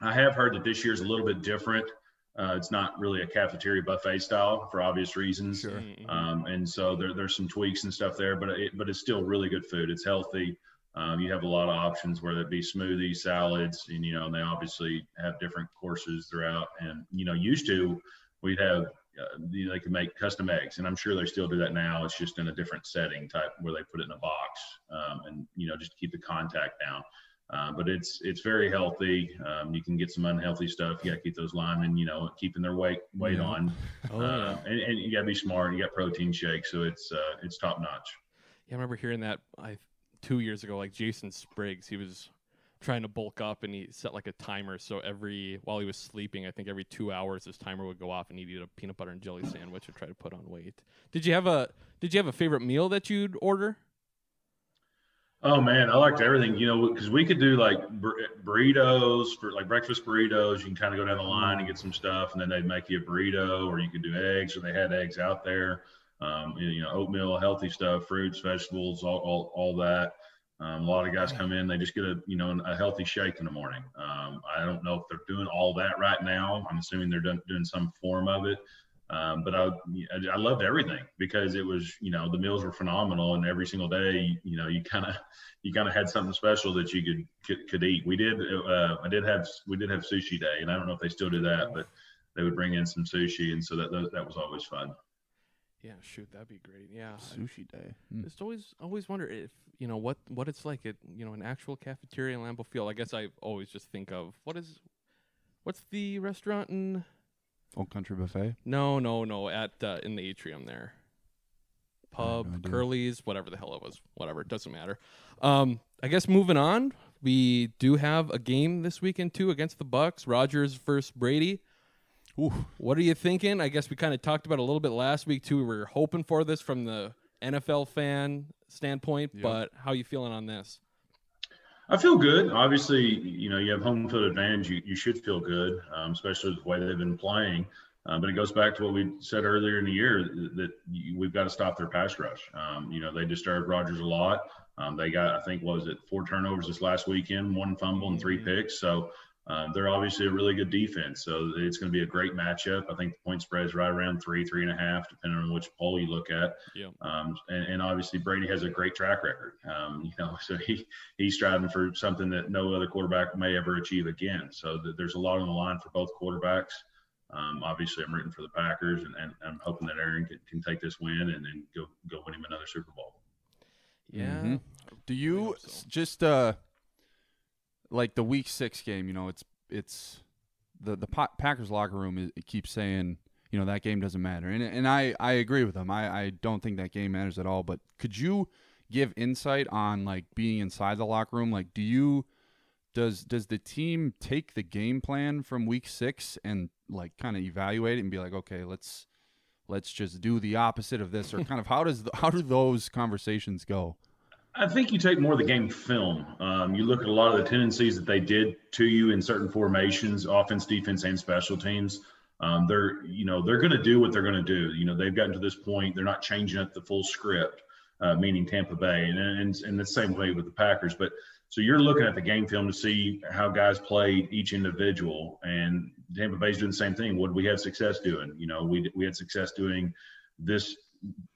Speaker 11: I have heard that this year's a little bit different. Uh, it's not really a cafeteria buffet style for obvious reasons.
Speaker 8: Mhm.
Speaker 11: Um, and so there, there's some tweaks and stuff there, but it, but it's still really good food. It's healthy. Um, you have a lot of options, whether it be smoothies, salads, and you know, and they obviously have different courses throughout. And you know, used to we'd have uh, you know, they could make custom eggs, and I'm sure they still do that now. It's just in a different setting type where they put it in a box, um, and you know, just to keep the contact down. Uh, but it's it's very healthy. Um, you can get some unhealthy stuff. You got to keep those linemen, you know, keeping their weight weight
Speaker 9: Yeah.
Speaker 11: on.
Speaker 8: Oh,
Speaker 11: Uh, and, and you got to be smart. You got protein shakes, so it's uh, it's top notch.
Speaker 8: Yeah, I remember hearing that I two years ago. Like Jason Spriggs, he was trying to bulk up, and he set like a timer. So every while he was sleeping, I think every two hours his timer would go off, and he'd eat a peanut butter and jelly sandwich and try to put on weight. Did you have a Did you have a favorite meal that you'd order?
Speaker 11: Oh man, I liked everything. You know, because we could do like bur- burritos for like breakfast burritos. You can kind of go down the line and get some stuff, and then they'd make you a burrito, or you could do eggs, or they had eggs out there. Um, you know, oatmeal, healthy stuff, fruits, vegetables, all all, all that. Um, a lot of guys come in, they just get a you know a healthy shake in the morning. Um, I don't know if they're doing all that right now. I'm assuming they're doing, doing some form of it. Um, but I, I I loved everything because it was you know the meals were phenomenal and every single day you know you kind of you kind of had something special that you could, could could eat. We did uh, I did have we did have sushi day and I don't know if they still do that, but they would bring in some sushi and so that that, that was always fun.
Speaker 8: Yeah, shoot, that'd be great. Yeah,
Speaker 9: Sushi day. Hmm.
Speaker 8: just always always wonder if you know what what it's like at you know an actual cafeteria in Lambeau Field. I guess I always just think of what is what's the restaurant in
Speaker 9: Old Country Buffet.
Speaker 8: No, no, no. At uh, in the atrium there.
Speaker 9: Have no
Speaker 8: Pub. Curly's, whatever the hell it was, whatever. It doesn't matter. Um, I guess moving on, we do have a game this weekend too against the Bucs. Rodgers versus Brady.
Speaker 9: Ooh,
Speaker 8: What are you thinking? I guess we kind of talked about a little bit last week too. We were hoping for this from the NFL fan standpoint,
Speaker 9: Yep.
Speaker 8: but how you feeling on this?
Speaker 11: I feel good. Obviously, you know, you have home field advantage. You, you should feel good, um, especially with the way they've been playing. Uh, but it goes back to what we said earlier in the year that you, we've got to stop their pass rush. Um, you know, they disturbed Rodgers a lot. Um, they got, I think, what was it, four turnovers this last weekend, one fumble and three picks. So Um, they're obviously a really good defense, so it's going to be a great matchup. I think the point spread is right around three, three and a half, depending on which poll you look at.
Speaker 8: Yeah.
Speaker 11: Um, and, and, obviously Brady has a great track record. Um, you know, *laughs* so he he's striving for something that no other quarterback may ever achieve again. So th- there's a lot on the line for both quarterbacks. Um, obviously, I'm rooting for the Packers, and, and I'm hoping that Aaron can, can take this win and, and go go win him another Super Bowl.
Speaker 8: Yeah.
Speaker 9: Mm-hmm. Do you so. just uh like the week six game, you know, it's it's the the Packers locker room is, it keeps saying, you know, that game doesn't matter, and and I I agree with them. I I don't think that game matters at all. But could you give insight on like being inside the locker room? Like, do you does does the team take the game plan from week six and like kind of evaluate it and be like, okay, let's let's just do the opposite of this, or *laughs* kind of how does the, how do those conversations go?
Speaker 11: I think you take more of the game film. Um, you look at a lot of the tendencies that they did to you in certain formations, offense, defense, and special teams. Um, they're, you know, they're going to do what they're going to do. You know, they've gotten to this point. They're not changing up the full script, uh, meaning Tampa Bay, and, and and the same way with the Packers. But so you're looking at the game film to see how guys played each individual, and Tampa Bay's doing the same thing. What we have success doing? You know, we we had success doing this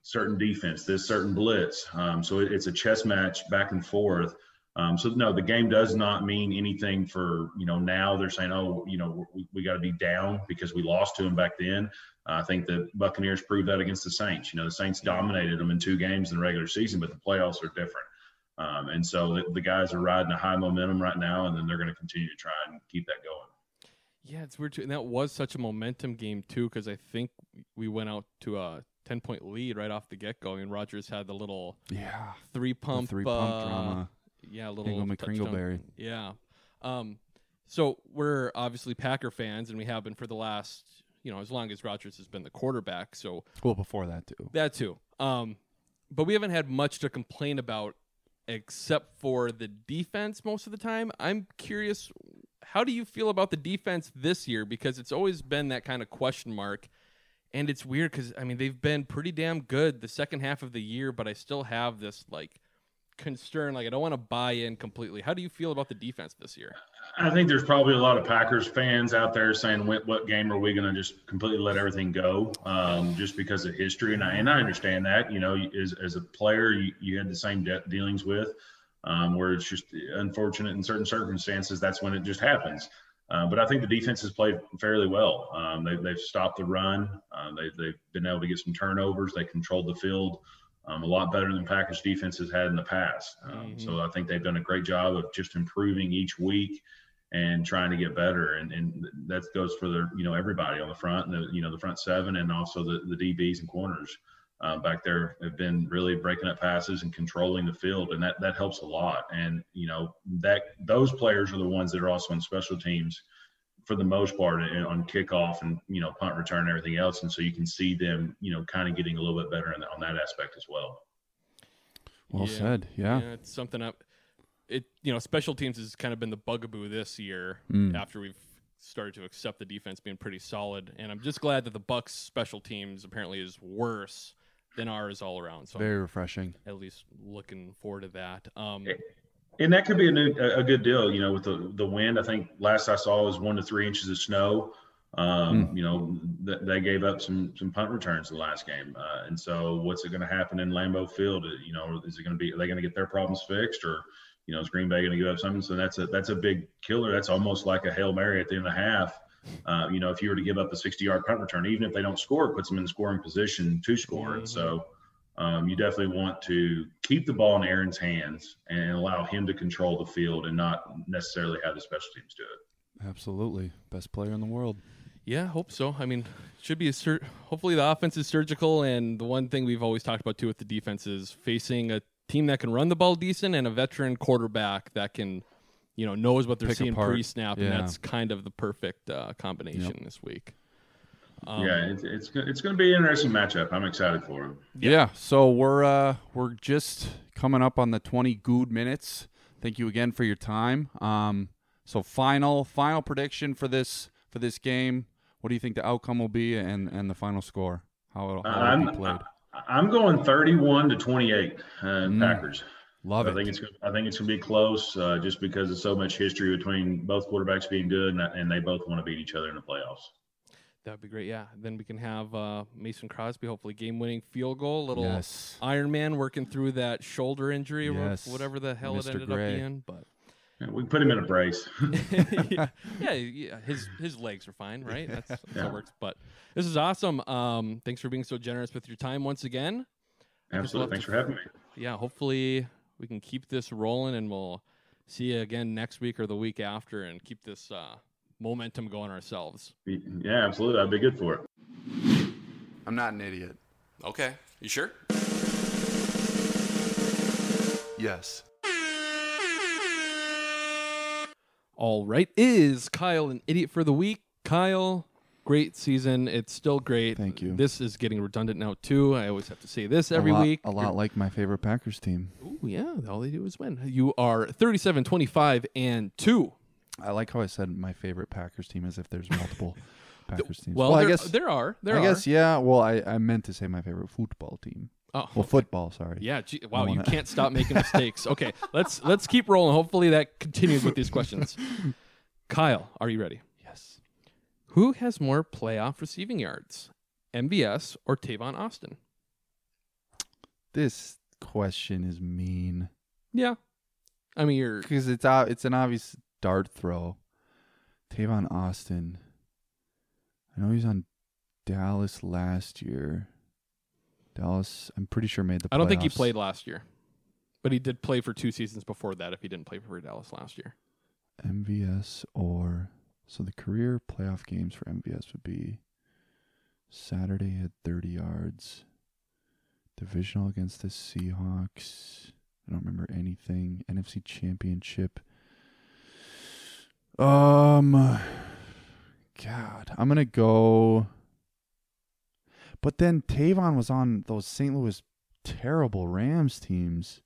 Speaker 11: certain defense, this certain blitz. Um, so it, it's a chess match back and forth. Um, so no, the game does not mean anything for you know now. They're saying, oh, you know, we, we got to be down because we lost to them back then. Uh, I think the Buccaneers proved that against the Saints. You know, the Saints dominated them in two games in the regular season, but the playoffs are different. Um, and so the, the, guys are riding a high momentum right now, and then they're going to continue to try and keep that going.
Speaker 8: Yeah, it's weird too, and that was such a momentum game too, because I think we went out to a 10 point lead right off the get go. I mean, Rodgers had the little
Speaker 9: yeah
Speaker 8: three pump,
Speaker 9: three pump uh, drama.
Speaker 8: Yeah, a little
Speaker 9: McCringleberry.
Speaker 8: Yeah. Um, so we're obviously Packer fans, and we have been for the last, you know, as long as Rodgers has been the quarterback. So
Speaker 9: well, before that too.
Speaker 8: That too. Um, but we haven't had much to complain about except for the defense most of the time. I'm curious, how do you feel about the defense this year? Because it's always been that kind of question mark. And it's weird because I mean they've been pretty damn good the second half of the year, but I still have this like concern. Like I don't want to buy in completely. How do you feel about the defense this year?
Speaker 11: I think there's probably a lot of Packers fans out there saying, "What, what game are we going to just completely let everything go?" Um, just because of history, and I and I understand that. You know, as as a player, you, you had the same de- dealings with, um, where it's just unfortunate in certain circumstances. That's when it just happens. Uh, but I think the defense has played fairly well. Um, they, they've stopped the run. Uh, they, they've been able to get some turnovers. They controlled the field um, a lot better than Packers defense has had in the past. Um, mm-hmm. So I think they've done a great job of just improving each week and trying to get better. And, and that goes for the you know everybody on the front, and the you know the front seven, and also the the DBs and corners uh, back there have been really breaking up passes and controlling the field, and that that helps a lot. And you know that those players are the ones that are also on special teams for the most part on kickoff and you know punt return and everything else. And so you can see them you know kind of getting a little bit better the, on that aspect as well.
Speaker 9: Well yeah. said. Yeah.
Speaker 8: yeah, it's something up. It you know special teams has kind of been the bugaboo this year mm. after we've started to accept the defense being pretty solid. And I'm just glad that the Bucs special teams apparently is worse than ours all around. So
Speaker 9: very refreshing.
Speaker 8: At least looking forward to that. Um,
Speaker 11: and that could be a, new, a good deal, you know, with the the wind. I think last I saw was one to three inches of snow. Um, mm. You know, th- they gave up some some punt returns the last game, uh, and so what's it going to happen in Lambeau Field? Uh, you know, is it going to be? Are they going to get their problems fixed, or you know, is Green Bay going to give up something? So that's a that's a big killer. That's almost like a hail mary at the end of the half. Uh, you know, if you were to give up a 60 yard punt return, even if they don't score, it puts them in scoring position to score. Mm-hmm. And so um, you definitely want to keep the ball in Aaron's hands and allow him to control the field and not necessarily have the special teams do it.
Speaker 9: Absolutely. Best player in the world.
Speaker 8: Yeah, hope so. I mean, should be a sur- hopefully the offense is surgical and the one thing we've always talked about too with the defense is facing a team that can run the ball decent and a veteran quarterback that can you know knows what they're Pick seeing pre-snap, yeah. and that's kind of the perfect uh, combination yep. this week.
Speaker 11: Um, yeah, it's it's, it's going to be an interesting matchup. I'm excited for him.
Speaker 9: Yeah. yeah, so we're uh, we're just coming up on the 20 Goode minutes. Thank you again for your time. Um, so final final prediction for this for this game. What do you think the outcome will be, and and the final score? How it'll, how it'll be played?
Speaker 11: I'm going 31 to 28 uh, mm. Packers.
Speaker 10: Love
Speaker 11: I
Speaker 10: it.
Speaker 11: think it's I think it's gonna be close, uh, just because of so much history between both quarterbacks being good, and, and they both want to beat each other in the playoffs.
Speaker 8: That would be great. Yeah. Then we can have uh, Mason Crosby, hopefully game winning field goal. Little
Speaker 10: Yes.
Speaker 8: Iron Man working through that shoulder injury or
Speaker 10: Yes.
Speaker 8: whatever the hell
Speaker 10: Mr.
Speaker 8: it ended
Speaker 10: Gray.
Speaker 8: up being. But
Speaker 11: Yeah, we can put him in a brace.
Speaker 8: yeah, *laughs* yeah, yeah, his his legs are fine, right? That's, that's how
Speaker 11: Yeah.
Speaker 8: it works. But this is awesome. Um, thanks for being so generous with your time once again. I just love
Speaker 11: Absolutely. Thanks
Speaker 8: to-
Speaker 11: for having me.
Speaker 8: Yeah, hopefully we can keep this rolling, and we'll see you again next week or the week after, and keep this uh, momentum going ourselves.
Speaker 11: Yeah, absolutely. I'd be good for it.
Speaker 9: I'm not an idiot.
Speaker 8: Okay, you sure?
Speaker 9: Yes.
Speaker 8: All right, is Kyle an idiot for the week? Kyle, great season. It's still great.
Speaker 9: Thank you.
Speaker 8: This is getting redundant now too. I always have to say this every
Speaker 9: a lot,
Speaker 8: week.
Speaker 9: A lot like my favorite Packers team.
Speaker 8: Ooh, yeah, all they do is win. You are 37, 25, and 2.
Speaker 9: I like how I said my favorite Packers team as if there's multiple *laughs* Packers teams.
Speaker 8: Well,
Speaker 9: I guess
Speaker 8: there are. There
Speaker 9: I
Speaker 8: are.
Speaker 9: guess yeah. Well, I, I meant to say my favorite football team.
Speaker 8: Oh,
Speaker 9: well, football. Sorry.
Speaker 8: Yeah, gee, wow, you
Speaker 9: wanna-
Speaker 8: can't stop making *laughs* mistakes. Okay, let's let's keep rolling. Hopefully that continues with these questions. *laughs* Kyle, are you ready? Who has more playoff receiving yards, MVS or Tavon Austin?
Speaker 9: This question is mean
Speaker 8: Yeah, I mean you're
Speaker 9: because it's o- it's an obvious dart throw. Tavon Austin. I know he was on Dallas last year. Dallas, I'm pretty sure made the.
Speaker 8: I don't think he played last year, but he did play for two seasons before that. If he didn't play for Dallas last year,
Speaker 9: MVS or so the career playoff games for MVS would be Saturday at 30 yards, divisional against the Seahawks. I don't remember anything. NFC Championship. Um, God, I'm gonna go. But then Tavon was on those St. Louis terrible Rams teams.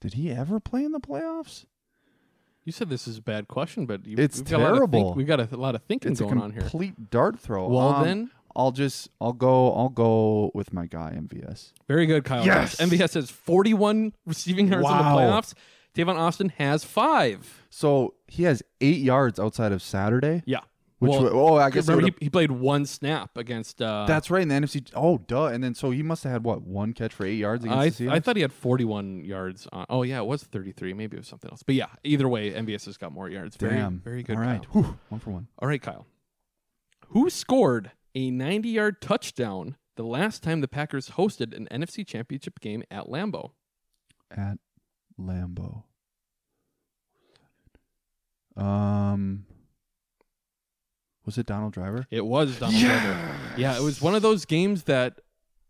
Speaker 9: Did he ever play in the playoffs?
Speaker 8: You said this is a bad question, but you,
Speaker 9: It's
Speaker 8: we've got a lot of think-
Speaker 9: terrible.
Speaker 8: we've got a, lot of thinking
Speaker 9: it's
Speaker 8: going on here.
Speaker 9: complete dart throw.
Speaker 8: Well,
Speaker 9: Um,
Speaker 8: then-
Speaker 9: I'll just I'll go I'll go with my guy MVS.
Speaker 8: Very good, Kyle.
Speaker 9: Yes!
Speaker 8: MVS has 41 receiving yards in the playoffs. Tavon Austin has five.
Speaker 9: So he has eight yards outside of Saturday.
Speaker 8: Yeah.
Speaker 9: Which
Speaker 8: Well,
Speaker 9: wa- oh I guess
Speaker 8: remember he, he played one snap against. Uh,
Speaker 9: that's right in the NFC. Oh duh! And then so he must have had what one catch for eight yards against
Speaker 8: I,
Speaker 9: the Seahawks.
Speaker 8: I thought he had 41 yards. On, oh yeah, it was 33. Maybe it was something else. But yeah, either way, MVS has got more yards. Very,
Speaker 9: Damn.
Speaker 8: very good.
Speaker 9: All right. Whew. One for one.
Speaker 8: All right, Kyle. Who scored a 90-yard touchdown the last time the Packers hosted an NFC Championship game at Lambeau?
Speaker 9: At Lambeau. Um. Was it Donald Driver?
Speaker 8: It was Donald Driver. Yeah, it was one of those games that.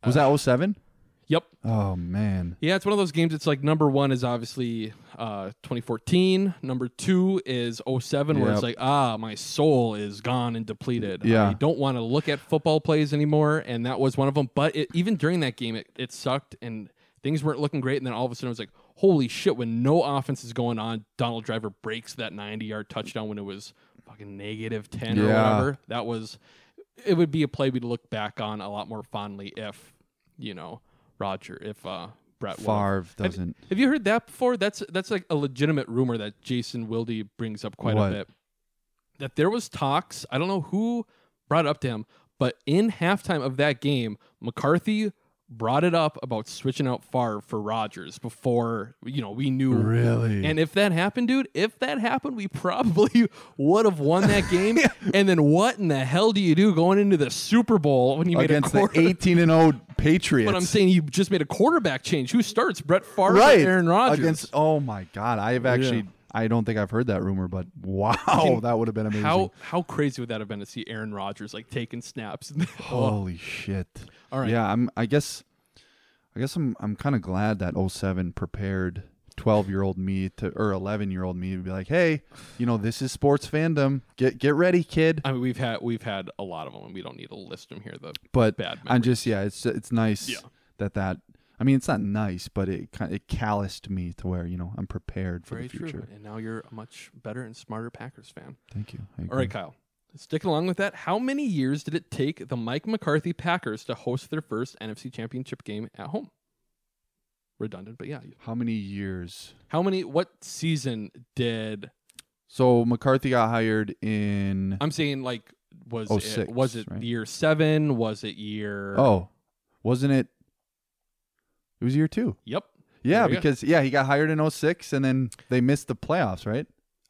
Speaker 9: Was that 07?
Speaker 8: Yep.
Speaker 9: Oh man.
Speaker 8: Yeah, it's one of those games. It's like number one is obviously uh, 2014. Number two is 07, where
Speaker 9: Yep.
Speaker 8: it's like, ah, my soul is gone and depleted.
Speaker 9: Yeah.
Speaker 8: I don't want to look at football plays anymore. And that was one of them. But it, even during that game, it, it sucked and things weren't looking great. And then all of a sudden, it was like, holy shit, when no offense is going on, Donald Driver breaks that 90 yard touchdown when it was fucking negative 10 or
Speaker 9: Yeah.
Speaker 8: whatever. That was, it would be a play we'd look back on a lot more fondly if, you know, Roger, if uh, Brett
Speaker 9: Favre doesn't.
Speaker 8: Have, you heard that before? That's that's like a legitimate rumor that Jason Wilde brings up quite
Speaker 9: What?
Speaker 8: a bit. That there was talks. I don't know who brought it up to him, but in halftime of that game, McCarthy brought it up about switching out Favre for Rodgers before you know we knew.
Speaker 9: Really?
Speaker 8: And if that happened, dude, if that happened, we *laughs* probably would have won that game. *laughs* And then what in the hell do you do going into the Super Bowl when you made
Speaker 9: Against the 18 and 0 Patriots. *laughs*
Speaker 8: But I'm saying you just made a quarterback change. Who starts? Brett Favre or
Speaker 9: right.
Speaker 8: Aaron Rodgers?
Speaker 9: Against oh my god, I've actually
Speaker 8: Yeah.
Speaker 9: I don't think I've heard that rumor, but *laughs* wow,
Speaker 8: Can-
Speaker 9: that would have been amazing.
Speaker 8: How how crazy would that have been to see Aaron Rodgers like taking snaps?
Speaker 9: Holy shit.
Speaker 8: All right.
Speaker 9: Yeah, I'm I guess I guess I'm I'm kind of glad that 07 prepared 12-year-old me to or 11-year-old me to be like, "Hey, you know, this is sports fandom. Get get ready, kid."
Speaker 8: I mean, we've had we've had a lot of them, and we don't need to list them here. The
Speaker 9: But
Speaker 8: bad.
Speaker 9: I'm just yeah, it's it's nice
Speaker 8: Yeah.
Speaker 9: that that I mean, it's not nice, but it kind it calloused me to where, you know, I'm prepared for
Speaker 8: very
Speaker 9: the future.
Speaker 8: true. And now you're a much better and smarter Packers fan.
Speaker 9: Thank you.
Speaker 8: All right. Kyle. Sticking along with that, how many years did it take the Mike McCarthy Packers to host their first NFC Championship game at home? redundant, but yeah.
Speaker 9: How many years?
Speaker 8: How many? What season did?
Speaker 9: So McCarthy got hired in.
Speaker 8: I'm saying like was
Speaker 9: Oh,
Speaker 8: it
Speaker 9: six,
Speaker 8: was it
Speaker 9: right?
Speaker 8: year seven? Was it year?
Speaker 9: Oh, wasn't it? It was year two.
Speaker 8: Yep.
Speaker 9: Yeah,
Speaker 8: There you go.
Speaker 9: because yeah, he got hired in 06 and then they missed the playoffs, right?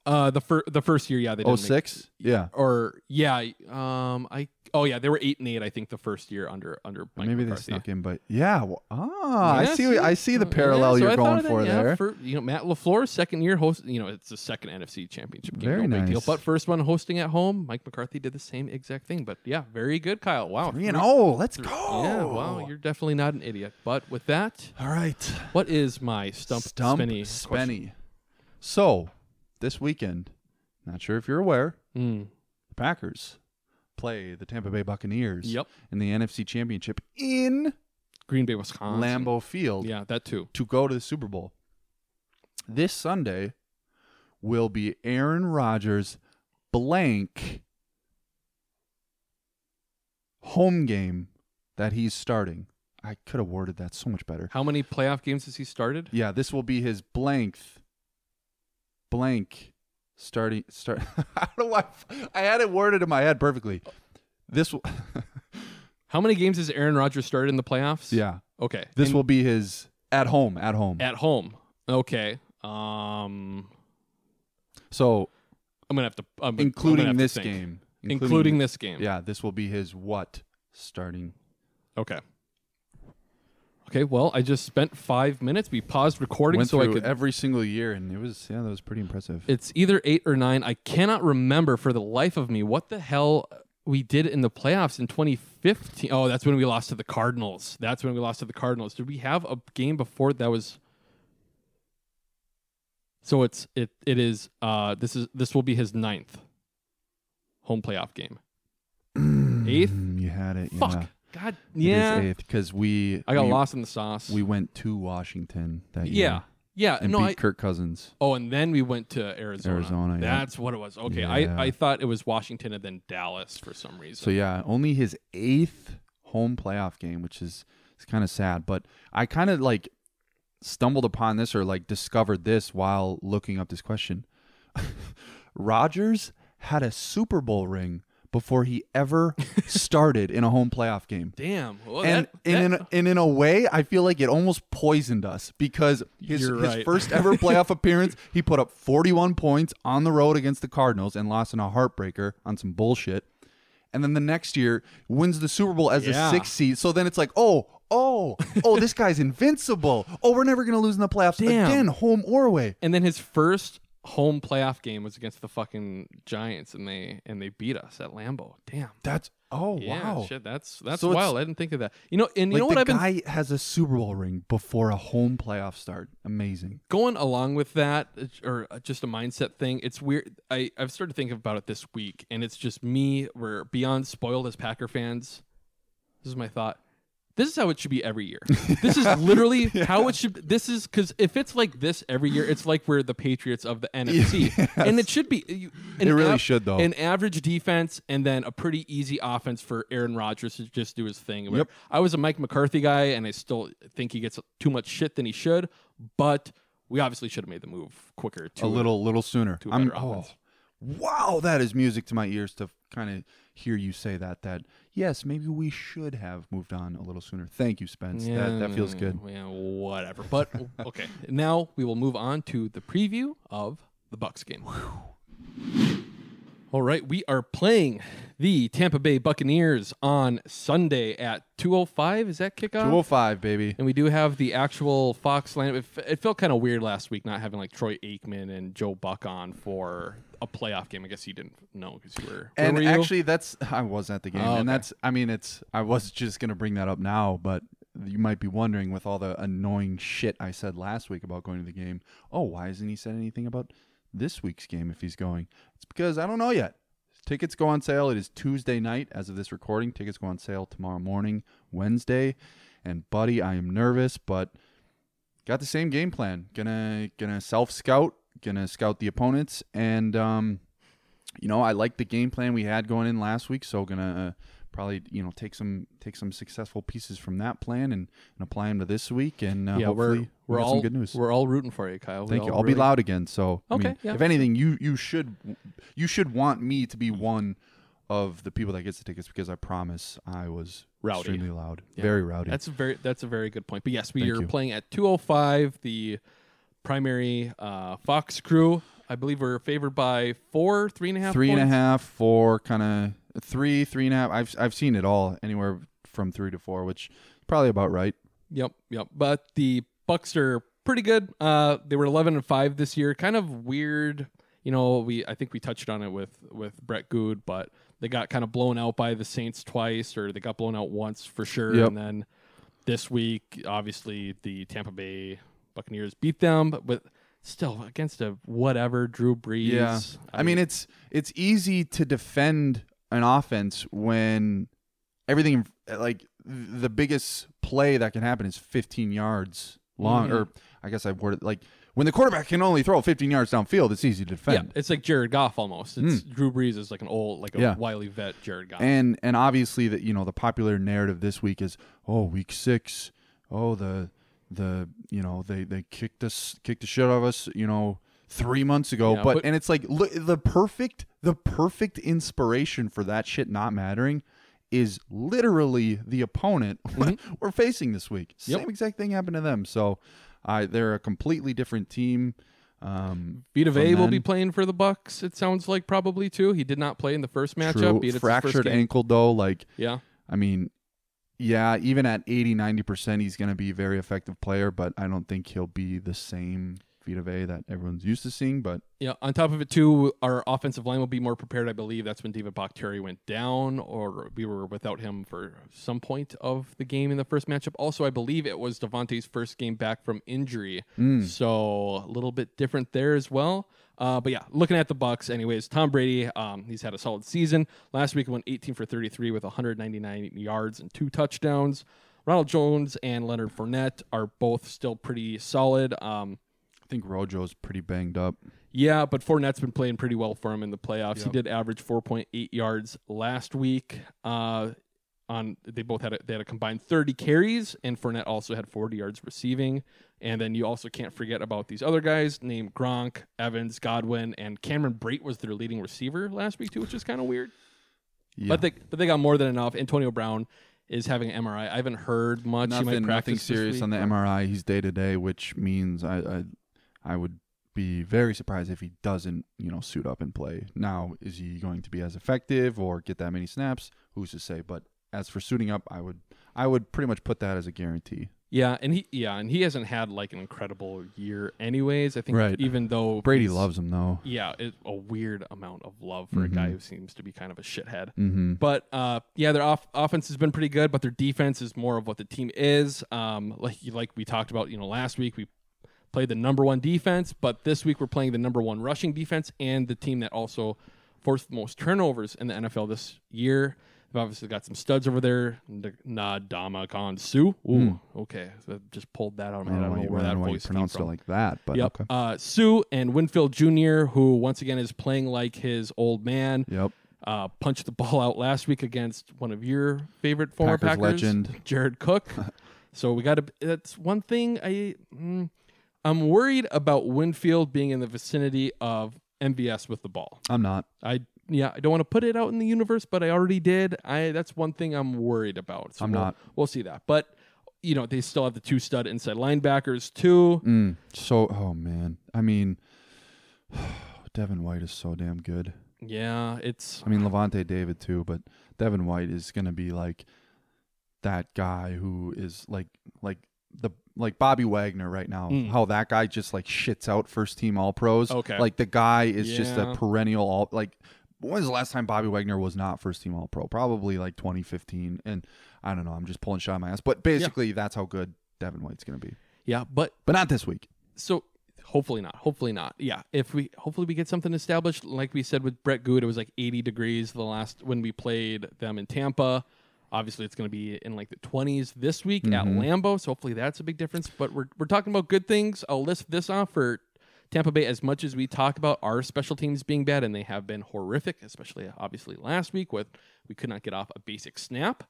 Speaker 8: Uh, the first the first year, yeah, they didn't make-
Speaker 9: Yeah.
Speaker 8: or yeah, um, I oh yeah, they were eight and eight, I think, the first year under under Mike
Speaker 9: Maybe they
Speaker 8: McCarthy.
Speaker 9: snuck in, but yeah. well- ah, I
Speaker 8: Yeah,
Speaker 9: see. I see the parallel
Speaker 8: yeah, so
Speaker 9: you're
Speaker 8: I
Speaker 9: going
Speaker 8: that,
Speaker 9: for
Speaker 8: yeah,
Speaker 9: there.
Speaker 8: For, you know, Matt LaFleur's second year host. You know, it's the second NFC Championship game.
Speaker 9: Very
Speaker 8: no big deal.
Speaker 9: nice.
Speaker 8: But first one hosting at home, Mike McCarthy did the same exact thing. But yeah, very good, Kyle. Wow,
Speaker 9: Three and oh, let's
Speaker 8: three-
Speaker 9: go.
Speaker 8: Yeah, wow, you're definitely not an idiot. But with that,
Speaker 9: All right.
Speaker 8: what is my stump,
Speaker 9: Stump
Speaker 8: spinny
Speaker 9: Spenny. So, this weekend, not sure if you're aware,
Speaker 8: Mm.
Speaker 9: the Packers play the Tampa Bay Buccaneers
Speaker 8: Yep.
Speaker 9: in the NFC Championship in
Speaker 8: Green Bay, Wisconsin.
Speaker 9: Lambeau Field
Speaker 8: Yeah, that too.
Speaker 9: to go to the Super Bowl. This Sunday will be Aaron Rodgers blank home game that he's starting. I could have worded that so much better.
Speaker 8: How many playoff games has he started?
Speaker 9: Yeah, this will be his blank blank starting start *laughs* I don't know why I had it worded in my head perfectly. This will *laughs*
Speaker 8: How many games has Aaron Rodgers started in the playoffs?
Speaker 9: Yeah.
Speaker 8: Okay.
Speaker 9: This
Speaker 8: And
Speaker 9: will be his at home, at home.
Speaker 8: at home. Okay. Um,
Speaker 9: so
Speaker 8: I'm gonna have to, I'm,
Speaker 9: including
Speaker 8: have
Speaker 9: this
Speaker 8: think.
Speaker 9: game.
Speaker 8: including, this game.
Speaker 9: Yeah, this will be his what starting.
Speaker 8: Okay. Okay. Well, I just spent five minutes. We paused recording
Speaker 9: Went
Speaker 8: so I
Speaker 9: through
Speaker 8: could.
Speaker 9: every single year and it was yeah, that was pretty impressive.
Speaker 8: it's either eight or nine. I cannot remember for the life of me what the hell we did in the playoffs in 2015. Oh, that's when we lost to the Cardinals. That's when we lost to the Cardinals. Did we have a game before that was? So it's it it is uh this is this will be his ninth home playoff game. *clears throat* Eighth?
Speaker 9: Mm, you had it.
Speaker 8: Fuck.
Speaker 9: Yeah.
Speaker 8: God. Yeah.
Speaker 9: because we
Speaker 8: I got
Speaker 9: we,
Speaker 8: lost in the sauce.
Speaker 9: We went to Washington that year.
Speaker 8: yeah. Yeah.
Speaker 9: and
Speaker 8: no,
Speaker 9: beat
Speaker 8: I,
Speaker 9: Kirk Cousins.
Speaker 8: Oh, and then we went to Arizona.
Speaker 9: Arizona, yeah.
Speaker 8: That's what it was. Okay,
Speaker 9: Yeah.
Speaker 8: I, I thought it was Washington and then Dallas for some reason.
Speaker 9: So yeah, only his eighth home playoff game, which is it's kind of sad. But I kind of like stumbled upon this or like discovered this while looking up this question. *laughs* Rodgers had a Super Bowl ring before he ever *laughs* started in a home playoff game.
Speaker 8: Damn. Well,
Speaker 9: and,
Speaker 8: that-
Speaker 9: and,
Speaker 8: that-
Speaker 9: in, and in a way, I feel like it almost poisoned us because his,
Speaker 8: You're
Speaker 9: his first ever playoff *laughs* appearance, he put up 41 points on the road against the Cardinals and lost in a heartbreaker on some bullshit. And then the next year wins the Super Bowl as
Speaker 8: Yeah.
Speaker 9: a sixth seed. So then it's like, oh, oh, oh, this guy's *laughs* invincible. Oh, we're never going to lose in the playoffs
Speaker 8: Damn.
Speaker 9: again, home or away.
Speaker 8: and then his first home playoff game was against the fucking Giants, and they and they beat us at Lambeau. Damn.
Speaker 9: That's, oh,
Speaker 8: yeah,
Speaker 9: wow.
Speaker 8: shit. That's that's
Speaker 9: So it's-
Speaker 8: wild. I didn't think of that. You know, and you
Speaker 9: like
Speaker 8: know what
Speaker 9: the
Speaker 8: I've been
Speaker 9: guy has a Super Bowl ring before a home playoff start. Amazing.
Speaker 8: going along with that or uh, just a mindset thing it's weird I, i've started thinking about it this week and it's just me we're beyond spoiled as packer fans this is my thought this is how it should be every year *laughs* this is literally *laughs* how it should this is because if it's like this every year it's like we're the patriots of the *laughs* nfc and it should be you,
Speaker 9: It really should, though.
Speaker 8: an average defense and then a pretty easy offense for aaron rodgers to just do his thing
Speaker 9: Yep.
Speaker 8: i was a mike mccarthy guy and i still think he gets too much shit than he should but we obviously should have made the move quicker to
Speaker 9: a little little sooner.
Speaker 8: to a
Speaker 9: I'm
Speaker 8: better
Speaker 9: oh,
Speaker 8: offense.
Speaker 9: Wow, that is music to my ears to kind of hear you say that. That yes, maybe we should have moved on a little sooner. Thank you, Spence. that that feels good.
Speaker 8: Yeah, whatever. But *laughs* okay, now we will move on to the preview of the Bucs game. All right, we are playing the Tampa Bay Buccaneers on Sunday at 2:05. Is that kickoff?
Speaker 9: Two hundred five, baby.
Speaker 8: And we do have the actual Fox line. It, it felt kind of weird last week not having like Troy Aikman and Joe Buck on for a playoff game. I guess you didn't know because you were.
Speaker 9: And
Speaker 8: were you?
Speaker 9: actually, that's I was at the game,
Speaker 8: Oh,
Speaker 9: and that's I mean, it's I was just gonna bring that up now, but you might be wondering with all the annoying shit I said last week about going to the game. Oh, why hasn't he said anything about this week's game if he's going? It's because I don't know yet. Tickets go on sale. It is Tuesday night as of this recording. Tickets go on sale tomorrow morning, Wednesday. And buddy, I am nervous, but got the same game plan. Gonna gonna self scout, gonna scout the opponents, and um, you know I like the game plan we had going in last week, so gonna uh, probably you know take some take some successful pieces from that plan and, and apply them to this week and uh,
Speaker 8: yeah,
Speaker 9: hopefully
Speaker 8: we're we're all
Speaker 9: some good news.
Speaker 8: We're all rooting for you, Kyle. We
Speaker 9: Thank you. I'll be loud again. So I
Speaker 8: Okay,
Speaker 9: mean,
Speaker 8: yeah.
Speaker 9: if anything, you you should you should want me to be one of the people that gets the tickets because I promise I was
Speaker 8: Rowdy.
Speaker 9: extremely loud,
Speaker 8: Yeah.
Speaker 9: very rowdy.
Speaker 8: That's a very that's a very good point. But yes, we
Speaker 9: Thank
Speaker 8: are
Speaker 9: you.
Speaker 8: playing at 205. The primary uh, Fox crew. I believe we're favored by four, three and a half.
Speaker 9: three and a half, four, kind of three, three and a half. I've I've seen it all anywhere from three to four, which is probably about right.
Speaker 8: Yep, yep. But the Bucs are pretty good. Uh, they were 11 and five this year. Kind of weird. You know, we I think we touched on it with with Brett Goode, but they got kind of blown out by the Saints twice, or they got blown out once for sure.
Speaker 9: Yep.
Speaker 8: And then this week, obviously, the Tampa Bay Buccaneers beat them, but with, still against a whatever Drew Brees.
Speaker 9: Yeah, I mean it's it's easy to defend an offense when everything like the biggest play that can happen is 15 yards long,
Speaker 8: Mhm.
Speaker 9: or I guess I worded like when the quarterback can only throw 15 yards downfield, it's easy to
Speaker 8: yeah,
Speaker 9: defend.
Speaker 8: it's like Jared Goff almost. It's Drew Brees is like an old, like a.
Speaker 9: Yeah.
Speaker 8: wily vet Jared Goff.
Speaker 9: And and obviously that you know the popular narrative this week is oh week six oh the the you know they they kicked us kicked the shit out of us you know three months ago
Speaker 8: Yeah,
Speaker 9: but,
Speaker 8: but-
Speaker 9: and it's like look the perfect the perfect inspiration for that shit not mattering is literally the opponent *laughs* we're facing this week
Speaker 8: Yep.
Speaker 9: same exact thing happened to them so uh, they're a completely different team um
Speaker 8: Vita Vea will be playing for the Bucs. It sounds like probably too. He did not play in the first matchup.
Speaker 9: True.
Speaker 8: Beat it his first
Speaker 9: fractured ankle though like
Speaker 8: Yeah.
Speaker 9: I mean, yeah, even at 80, 90%, he's going to be a very effective player, but I don't think he'll be the same Vita Vea that everyone's used to seeing. But
Speaker 8: Yeah. On top of it too, our offensive line will be more prepared. I believe that's when David Bakhtiari went down, or we were without him for some point of the game in the first matchup. Also, I believe it was Davante's first game back from injury,
Speaker 9: Mm.
Speaker 8: so a little bit different there as well. Uh, but yeah, looking at the Bucs, anyways, Tom Brady, um, he's had a solid season. Last week, he went 18 for 33 with 199 yards and two touchdowns. Ronald Jones and Leonard Fournette are both still pretty solid. Um,
Speaker 9: think Rojo's pretty banged up.
Speaker 8: yeah, but Fournette's been playing pretty well for him in the playoffs. He did average 4.8 yards last week. Uh, on they both had a, they had a combined 30 carries, and Fournette also had 40 yards receiving. And then you also can't forget about these other guys named Gronk, Evans, Godwin, and Cameron Brate was their leading receiver last week too, which is kind of weird.
Speaker 9: Yeah.
Speaker 8: But they but they got more than enough. Antonio Brown is having an MRI. I haven't heard much. he
Speaker 9: nothing, nothing
Speaker 8: practice this
Speaker 9: serious on the MRI. He's day to day, which means I, I, I would be very surprised if he doesn't, you know, suit up and play. Now, is he going to be as effective or get that many snaps? Who's to say? But as for suiting up, I would, I would pretty much put that as a guarantee.
Speaker 8: Yeah, and he yeah, and he hasn't had like an incredible year anyways. I think
Speaker 9: Right.
Speaker 8: even though
Speaker 9: Brady loves him though.
Speaker 8: Yeah, it, a weird amount of love for a guy
Speaker 9: Mhm.
Speaker 8: who seems to be kind of a shithead.
Speaker 9: Mhm.
Speaker 8: But uh, yeah, their off- offense has been pretty good, but their defense is more of what the team is. Um, like like we talked about, you know, last week we played the number one defense, but this week we're playing the number one rushing defense and the team that also forced the most turnovers in the NFL this year. They've obviously got some studs over there. Ndamukong Suh. Ooh, okay. So I just pulled that out of my
Speaker 9: I
Speaker 8: head.
Speaker 9: don't
Speaker 8: I
Speaker 9: know,
Speaker 8: don't know where
Speaker 9: I don't
Speaker 8: that
Speaker 9: know why you
Speaker 8: voice came
Speaker 9: pronounced it like that, but
Speaker 8: yep.
Speaker 9: okay.
Speaker 8: Uh, Suh and Winfield Jr., who once again is playing like his old man.
Speaker 9: Yep.
Speaker 8: Uh, punched the ball out last week against one of your favorite former
Speaker 9: Packers
Speaker 8: Packers,
Speaker 9: legend.
Speaker 8: Jared Cook. *laughs* so we got to. That's one thing I. Mm, I'm worried about Winfield being in the vicinity of MVS with the ball.
Speaker 9: I'm not.
Speaker 8: I yeah, I don't want to put it out in the universe, but I already did. I that's one thing I'm worried about. So
Speaker 9: I'm
Speaker 8: we'll,
Speaker 9: not.
Speaker 8: We'll see that, but you know they still have the two stud inside linebackers too.
Speaker 9: Mm, so, oh man, I mean, *sighs* Devin White is so damn good.
Speaker 8: Yeah, it's
Speaker 9: I mean Lavonte David too, but Devin White is gonna be like that guy who is like like the like Bobby Wagner right now.
Speaker 8: Mm.
Speaker 9: How that guy just like shits out first team All Pros.
Speaker 8: Okay.
Speaker 9: like the guy is just a perennial all like. When's the last time Bobby Wagner was not first team All Pro? Probably like 2015, and I don't know. I'm just pulling shot in my ass, but basically that's how good Devin White's gonna be.
Speaker 8: yeah, but
Speaker 9: But not this week.
Speaker 8: so hopefully not. Hopefully not. Yeah, if we hopefully we get something established. Like we said with Brett Goode, it was like 80 degrees the last when we played them in Tampa. Obviously, it's going to be in like the 20s this week at
Speaker 9: Mhm.
Speaker 8: Lambeau. So hopefully that's a big difference. But we're we're talking about good things. I'll list this off for Tampa Bay, as much as we talk about our special teams being bad, and they have been horrific, especially obviously last week with we could not get off a basic snap.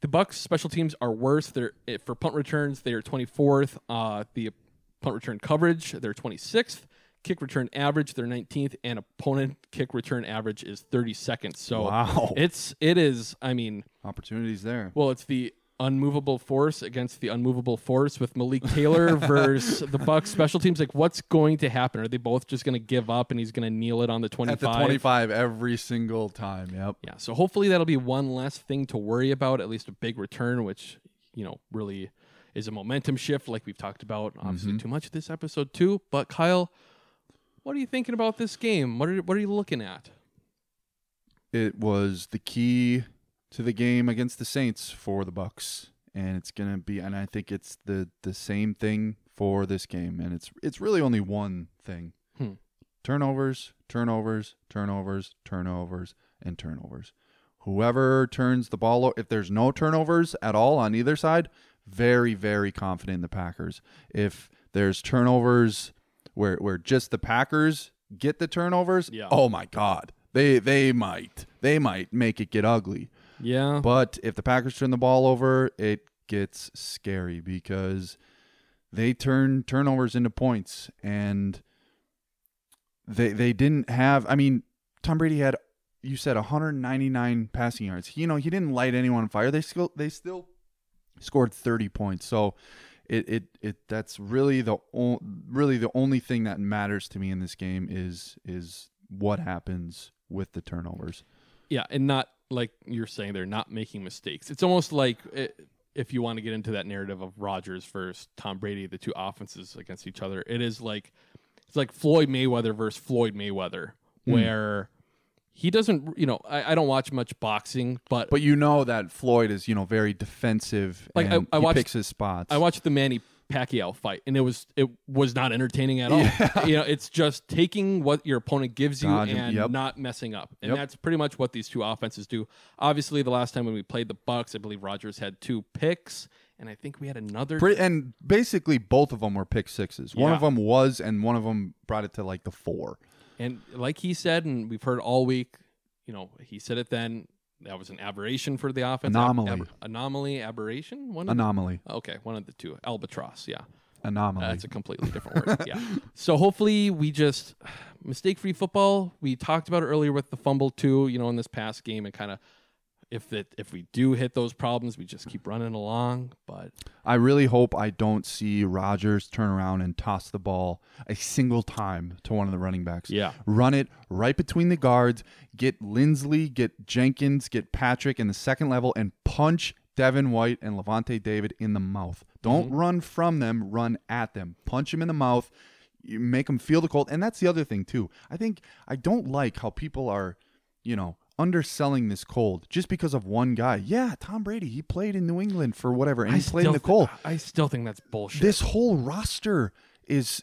Speaker 8: The Bucs special teams are worse. They're for punt returns. They are 24th. Uh, the punt return coverage, they're 26th. Kick return average, they're 19th, and opponent kick return average is 32nd. So
Speaker 9: Wow.
Speaker 8: it's it is. I mean,
Speaker 9: Opportunities there.
Speaker 8: well, it's the unmovable force against the unmovable force with Malik Taylor *laughs* versus the Bucs special teams. Like, what's going to happen? Are they both just going to give up and he's going to kneel it on the 25?
Speaker 9: At the 25 every single time. Yep.
Speaker 8: Yeah. So hopefully that'll be one less thing to worry about, at least a big return, which, you know, really is a momentum shift like we've talked about. Obviously,
Speaker 9: Mhm.
Speaker 8: too much this episode, too. But Kyle, what are you thinking about this game? What are, what are you looking at?
Speaker 9: It was the key to the game against the Saints for the Bucs, and it's gonna be. And I think it's the the same thing for this game, and it's it's really only one thing:
Speaker 8: Hmm.
Speaker 9: turnovers, turnovers, turnovers, turnovers, and turnovers. Whoever turns the ball, if there's no turnovers at all on either side, very very confident in the Packers. If there's turnovers where where just the Packers get the turnovers,
Speaker 8: Yeah.
Speaker 9: oh my god. They they might. They might make it get ugly.
Speaker 8: Yeah.
Speaker 9: But if the Packers turn the ball over, it gets scary because they turn turnovers into points and they they didn't have I mean, Tom Brady had you said 199 passing yards. You know, he didn't light anyone on fire. They still they still scored 30 points. So it it, it that's really the o- really the only thing that matters to me in this game is is what happens with the turnovers.
Speaker 8: Yeah, and not like you're saying they're not making mistakes. It's almost like i if you want to get into that narrative of Rodgers versus Tom Brady, the two offenses against each other. It is like it's like Floyd Mayweather versus Floyd Mayweather,
Speaker 9: Hmm.
Speaker 8: where he doesn't. You know, I, I don't watch much boxing, but
Speaker 9: But you know that Floyd is, you know, very defensive
Speaker 8: Like, I-
Speaker 9: and
Speaker 8: I
Speaker 9: he
Speaker 8: watched-
Speaker 9: picks his spots.
Speaker 8: I watched the Manny Pacquiao fight, and it was it was not entertaining at all. *laughs* You know, it's just taking what your opponent gives you and
Speaker 9: yep.
Speaker 8: not messing up, and
Speaker 9: Yep.
Speaker 8: that's pretty much what these two offenses do. Obviously, the last time when we played the Bucs, I believe Rodgers had two picks, and I think we had another.
Speaker 9: And basically both of them were pick sixes. One of them was, and one of them brought it to like the four.
Speaker 8: And like he said, and we've heard all week, you know, he said it then. That was an aberration for the offense.
Speaker 9: Anomaly.
Speaker 8: ab- anomaly, aberration. One
Speaker 9: Anomaly.
Speaker 8: Okay, one of the two. Albatross. Yeah.
Speaker 9: Anomaly.
Speaker 8: That's a completely different word. Yeah. *laughs* So hopefully we just *sighs* mistake free football. We talked about it earlier with the fumble too. You know, in this past game, and kind of if if we do hit those problems, we just keep running along. But
Speaker 9: I really hope I don't see Rodgers turn around and toss the ball a single time to one of the running backs.
Speaker 8: Yeah.
Speaker 9: Run it right between the guards, get Linsley, get Jenkins, get Patrick in the second level, and punch Devin White and Lavonte David in the mouth. Don't mm-hmm. run from them, run at them. Punch them in the mouth. You make them feel the cold. And that's the other thing, too. I think I don't like how people are, you know, underselling this cold just because of one guy. Yeah, Tom Brady, he played in New England for whatever, and
Speaker 8: I
Speaker 9: he played in the cold.
Speaker 8: I still think that's bullshit.
Speaker 9: This whole roster is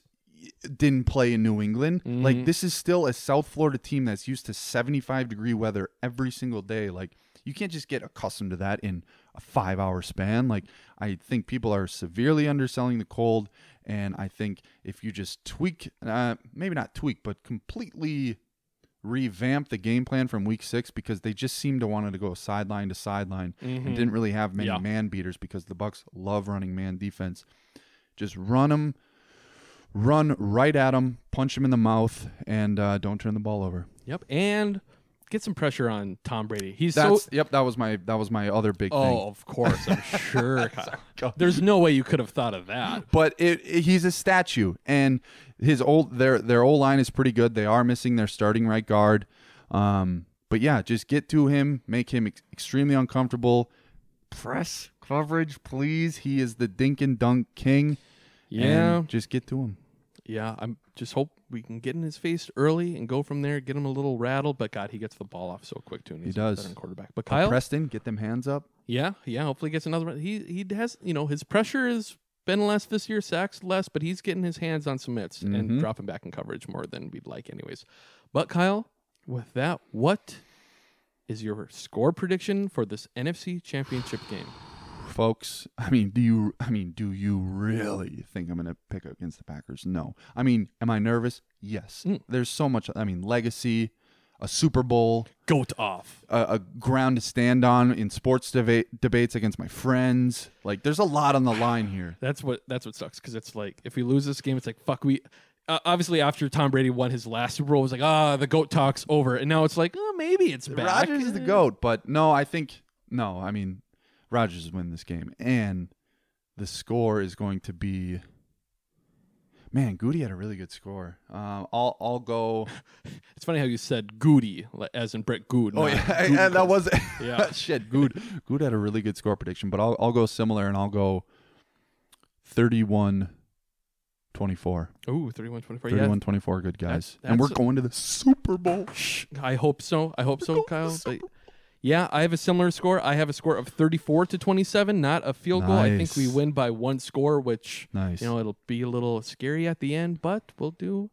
Speaker 9: didn't play in New England.
Speaker 8: Mhm.
Speaker 9: Like this is still a South Florida team that's used to 75 degree weather every single day. Like you can't just get accustomed to that in a 5-hour span. Like I think people are severely underselling the cold and I think if you just tweak uh, maybe not tweak but completely revamp the game plan from week 6 because they just seemed to wanted to go sideline to sideline
Speaker 8: Mhm.
Speaker 9: and didn't really have many
Speaker 8: Yeah.
Speaker 9: man beaters because the Bucs love running man defense. Just run them, run right at them, punch them in the mouth, and uh, don't turn the ball over.
Speaker 8: Yep, and get some pressure on Tom Brady. He's
Speaker 9: That's
Speaker 8: so
Speaker 9: yep. That was my that was my other big
Speaker 8: Oh,
Speaker 9: thing.
Speaker 8: of course, I'm sure. *laughs* Kyle. There's no way you could have thought of that.
Speaker 9: But it, it- he's a statue, and his old their their old line is pretty good. They are missing their starting right guard. Um, but yeah, just get to him, make him ex- extremely uncomfortable. Press coverage, please. He is the dink and dunk king.
Speaker 8: Yeah.
Speaker 9: just get to him.
Speaker 8: Yeah, I'm just hope we can get in his face early and go from there. Get him a little rattled, but God, he gets the ball off so quick too. And
Speaker 9: He does.
Speaker 8: a veteran quarterback. But Kyle,
Speaker 9: Preston, get them hands up.
Speaker 8: yeah, yeah. Hopefully, he gets another. He he has you know his pressure has been less this year, sacks less, but he's getting his hands on some mitts and
Speaker 9: Mhm.
Speaker 8: dropping back in coverage more than we'd like, anyways. But Kyle, with that, what is your score prediction for this NFC Championship game?
Speaker 9: Folks. I mean, do you? I mean, do you really think I'm going to pick against the Packers? No. I mean, am I nervous? Yes.
Speaker 8: Mm.
Speaker 9: There's so much. I mean, legacy, a Super Bowl,
Speaker 8: Goat off.
Speaker 9: a, a ground to stand on in sports deba- debates against my friends. Like, there's a lot on the line here. *sighs*
Speaker 8: That's what that's what sucks because it's like if we lose this game, it's like fuck. We uh, obviously after Tom Brady won his last Super Bowl, it was like ah the goat talk's over, and now it's like oh maybe it's back.
Speaker 9: Rodgers is the goat, but no, I think no. I mean, Rodgers win this game, and the score is going to be. Man, Goody had a really good score. Um, I'll I'll go. *laughs*
Speaker 8: It's funny how you said Goody as in Brett Goode.
Speaker 9: Oh yeah, *laughs*
Speaker 8: Good
Speaker 9: and that was
Speaker 8: Yeah. *laughs*
Speaker 9: shit. Goode, Goode had a really good score prediction, but I'll I'll go similar, and I'll go 31 24.
Speaker 8: Ooh, 31 24.
Speaker 9: 31
Speaker 8: Yeah.
Speaker 9: 24, good guys. And we're going to the Super Bowl.
Speaker 8: I hope so. I hope so, Kyle. Yeah, I have a similar score. I have a score of 34 to 27, not a field goal. I think we win by one score, which
Speaker 9: Nice.
Speaker 8: you know, it'll be a little scary at the end, but we'll do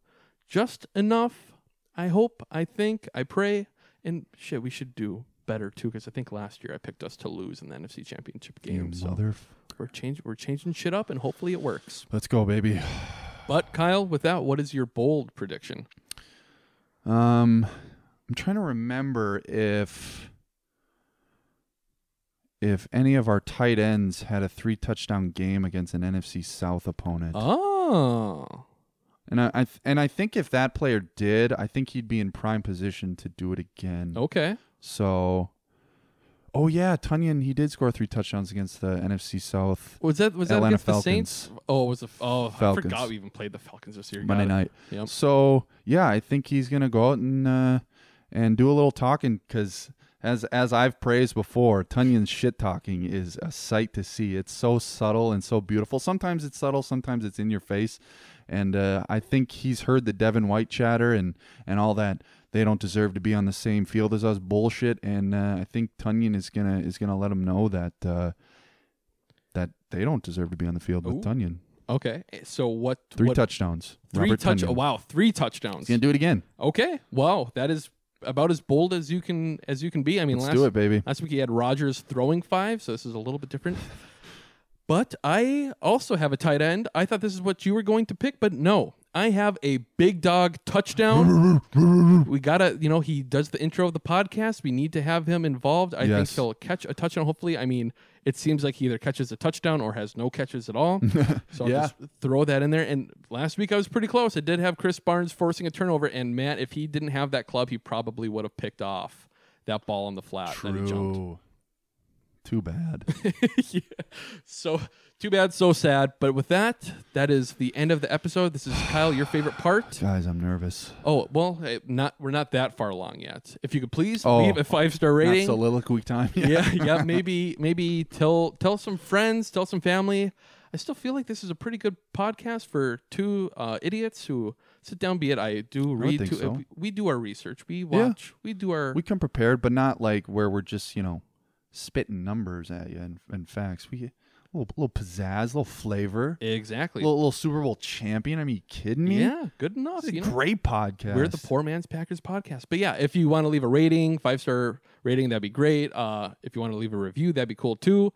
Speaker 8: just enough. I hope, I think, I pray, and shit, we should do better too because I think last year I picked us to lose in the NFC Championship
Speaker 9: You
Speaker 8: game. So we're changing we're changing shit up and hopefully it works.
Speaker 9: Let's go, baby.
Speaker 8: But Kyle, with that, what is your bold prediction?
Speaker 9: Um, I'm trying to remember if if any of our tight ends had a three touchdown game against an NFC South opponent.
Speaker 8: Oh.
Speaker 9: And I, I th- and I think if that player did, I think he'd be in prime position to do it again.
Speaker 8: Okay.
Speaker 9: So, oh yeah, Tonyan he did score three touchdowns against the NFC South.
Speaker 8: Was that was that
Speaker 9: Atlanta
Speaker 8: against the Saints? Oh, it was a oh
Speaker 9: Falcons.
Speaker 8: I forgot we even played the Falcons this year.
Speaker 9: Monday night.
Speaker 8: Yep.
Speaker 9: So yeah, I think he's gonna go out and uh, and do a little talking because as as I've praised before, Tonyan's shit talking is a sight to see. It's so subtle and so beautiful. Sometimes it's subtle, sometimes it's in your face. And uh, I think he's heard the Devin White chatter and and all that. They don't deserve to be on the same field as us bullshit. And uh, I think Tonyan is gonna is gonna let him know that uh, that they don't deserve to be on the field
Speaker 8: Ooh.
Speaker 9: with Tonyan.
Speaker 8: Okay. So what
Speaker 9: Three
Speaker 8: what,
Speaker 9: touchdowns.
Speaker 8: Three touch oh, wow, three touchdowns.
Speaker 9: He's gonna do it again.
Speaker 8: Okay. Wow, that is about as bold as you can as you can be. I mean,
Speaker 9: Let's
Speaker 8: last
Speaker 9: do it, baby.
Speaker 8: last week he had Rodgers throwing five, so this is a little bit different. *laughs* But I also have a tight end. I thought this is what you were going to pick, but no. I have a big dog touchdown. we gotta, you know, he does the intro of the podcast. We need to have him involved. I think
Speaker 9: Yes.
Speaker 8: he'll catch a touchdown. Hopefully, I mean, it seems like he either catches a touchdown or has no catches at all. *laughs* so I'll
Speaker 9: Yeah.
Speaker 8: just throw that in there. And last week I was pretty close. I did have Krys Barnes forcing a turnover, and Matt, if he didn't have that club, he probably would have picked off that ball on the flat that he jumped.
Speaker 9: True. Too bad. *laughs*
Speaker 8: yeah. So too bad, so sad. But with that, that is the end of the episode. This is *sighs* Kyle, your favorite part.
Speaker 9: Guys, I'm nervous.
Speaker 8: Oh well, not we're not that far along yet. If you could please
Speaker 9: Oh,
Speaker 8: leave a five star rating.
Speaker 9: Not soliloquy time.
Speaker 8: yeah, *laughs* yeah. Maybe maybe tell tell some friends, tell some family. I still feel like this is a pretty good podcast for two uh, idiots who sit down. Be it I do read.
Speaker 9: think
Speaker 8: two,
Speaker 9: so.
Speaker 8: we, we do our research. We watch. We do our.
Speaker 9: We come prepared, but not like where we're just, you know, spitting numbers at you and, and facts. We a little, little pizzazz, a little flavor.
Speaker 8: exactly.
Speaker 9: little, little Super Bowl champion. I mean, you kidding me?
Speaker 8: yeah, good enough.
Speaker 9: It's a
Speaker 8: you know?
Speaker 9: great podcast.
Speaker 8: We're the Poor Man's Packers podcast. But yeah, if you want to leave a rating, five star rating, that'd be great. Uh, if you want to leave a review, that'd be cool too.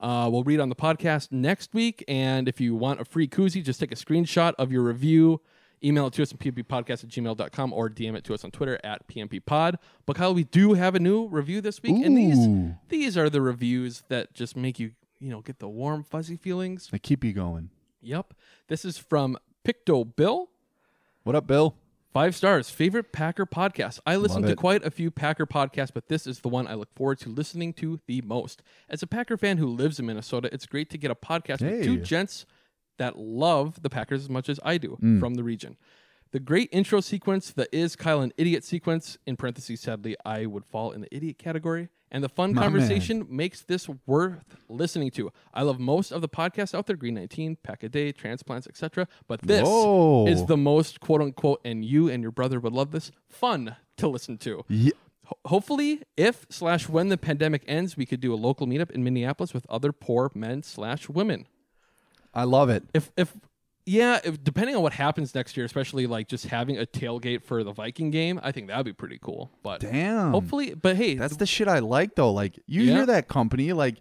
Speaker 8: Uh, we'll read on the podcast next week. And if you want a free koozie, just take a screenshot of your review, email it to us at pmpodcast at gmail.com or DM it to us on Twitter at pmpod. But Kyle, we do have a new review this week. And these
Speaker 9: Ooh.
Speaker 8: these are the reviews that just make you, you know, get the warm, fuzzy feelings.
Speaker 9: They keep you going.
Speaker 8: Yep. This is from Picto Bill.
Speaker 9: What up, Bill?
Speaker 8: Five stars. Favorite Packer podcast. I listen
Speaker 9: Love
Speaker 8: to
Speaker 9: it.
Speaker 8: quite a few Packer podcasts, but this is the one I look forward to listening to the most. As a Packer fan who lives in Minnesota, it's great to get a podcast with two gents that love the Packers as much as I do
Speaker 9: Mm.
Speaker 8: from the region. The great intro sequence, the is Kyle an idiot sequence, in parentheses, sadly, I would fall in the idiot category. And the fun
Speaker 9: My
Speaker 8: conversation makes this worth listening to. I love most of the podcasts out there, Green 19, Pack a Day, Transplants, etc. But this
Speaker 9: Whoa.
Speaker 8: is the most quote unquote, and you and your brother would love this, fun to listen to.
Speaker 9: Yeah.
Speaker 8: Hopefully, if slash when the pandemic ends, we could do a local meetup in Minneapolis with other poor men slash women.
Speaker 9: I love it.
Speaker 8: If if yeah, if, depending on what happens next year, especially like just having a tailgate for the Viking game, I think that would be pretty cool. But
Speaker 9: Damn.
Speaker 8: hopefully, but hey,
Speaker 9: That's the shit I like though. Like you
Speaker 8: Yeah.
Speaker 9: hear that company, like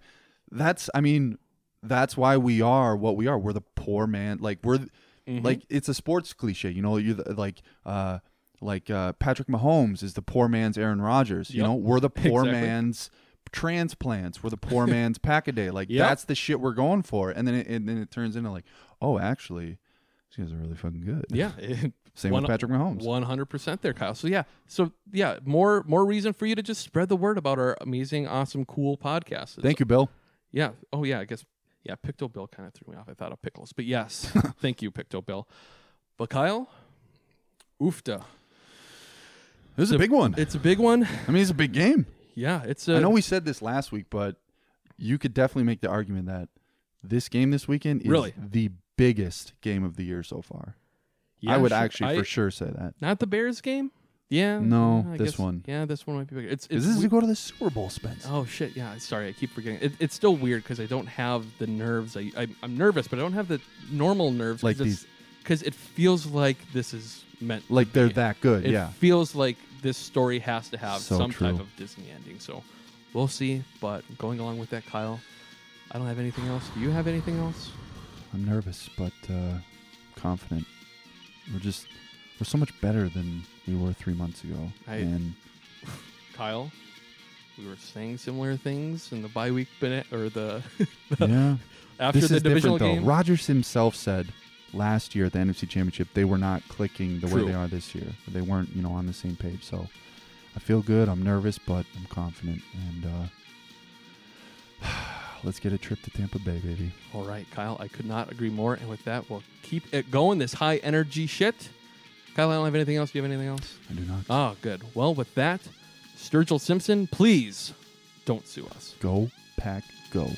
Speaker 9: that's I mean, that's why we are what we are. We're the poor man. Like we're
Speaker 8: Mhm.
Speaker 9: like it's a sports cliche, you know. You're like uh like uh Patrick Mahomes is the poor man's Aaron Rodgers. You
Speaker 8: Yep.
Speaker 9: know, we're the *laughs* poor
Speaker 8: Exactly.
Speaker 9: man's transplants. We're the poor *laughs* man's pack a day. Like
Speaker 8: Yep.
Speaker 9: that's the shit we're going for. And then it, and then it turns into like, oh, actually, these guys are really fucking good.
Speaker 8: Yeah. *laughs*
Speaker 9: Same with Patrick Mahomes.
Speaker 8: One hundred percent there, Kyle. So yeah. So yeah, more more reason for you to just spread the word about our amazing, awesome, cool podcast.
Speaker 9: Thank you, Bill.
Speaker 8: Yeah. Oh yeah. I guess. Yeah. Picto Bill kind of threw me off. I thought of pickles, but yes. *laughs* thank you, Picto Bill. But Kyle, oofta.
Speaker 9: This is a big one.
Speaker 8: It's a big one.
Speaker 9: I mean, it's a big game.
Speaker 8: Yeah. It's. A,
Speaker 9: I know we said this last week, but you could definitely make the argument that this game this weekend is
Speaker 8: Really?
Speaker 9: the biggest game of the year so far.
Speaker 8: Yeah,
Speaker 9: I would
Speaker 8: sure.
Speaker 9: actually
Speaker 8: I-
Speaker 9: for sure say that.
Speaker 8: Not the Bears game. Yeah.
Speaker 9: No,
Speaker 8: I
Speaker 9: this
Speaker 8: guess-
Speaker 9: one.
Speaker 8: Yeah, this one might be bigger. It's.
Speaker 9: Is
Speaker 8: it's
Speaker 9: this
Speaker 8: we-
Speaker 9: to go to the Super Bowl, Spence?
Speaker 8: Oh shit! Yeah, sorry, I keep forgetting. It, it's still weird because I don't have the nerves. I, I I'm nervous, but I don't have the normal nerves.
Speaker 9: Like these-
Speaker 8: because it feels like this is meant. to
Speaker 9: Like they're
Speaker 8: be.
Speaker 9: that good,
Speaker 8: It
Speaker 9: yeah.
Speaker 8: feels like this story has to have
Speaker 9: So
Speaker 8: some
Speaker 9: true.
Speaker 8: type of Disney ending. So we'll see. But going along with that, Kyle, I don't have anything else. Do you have anything else?
Speaker 9: I'm nervous, but uh, confident. We're just we're so much better than we were three months ago.
Speaker 8: I-
Speaker 9: and
Speaker 8: Kyle, we were saying similar things in the bye week or the *laughs*
Speaker 9: yeah,
Speaker 8: after
Speaker 9: this
Speaker 8: the
Speaker 9: is
Speaker 8: divisional
Speaker 9: different though.
Speaker 8: game.
Speaker 9: Rodgers himself said last year at the NFC Championship they were not clicking the
Speaker 8: True.
Speaker 9: way they are this year. They weren't, you know, on the same page. So I feel good. I'm nervous, but I'm confident. And uh, *sighs* let's get a trip to Tampa Bay, baby.
Speaker 8: All right, Kyle, I could not agree more. And with that, we'll keep it going. This high energy shit. Kyle, I don't have anything else. Do you have anything else?
Speaker 9: I do not.
Speaker 8: Oh, good. Well, with that, Sturgill Simpson, please don't sue us.
Speaker 9: Go pack, go.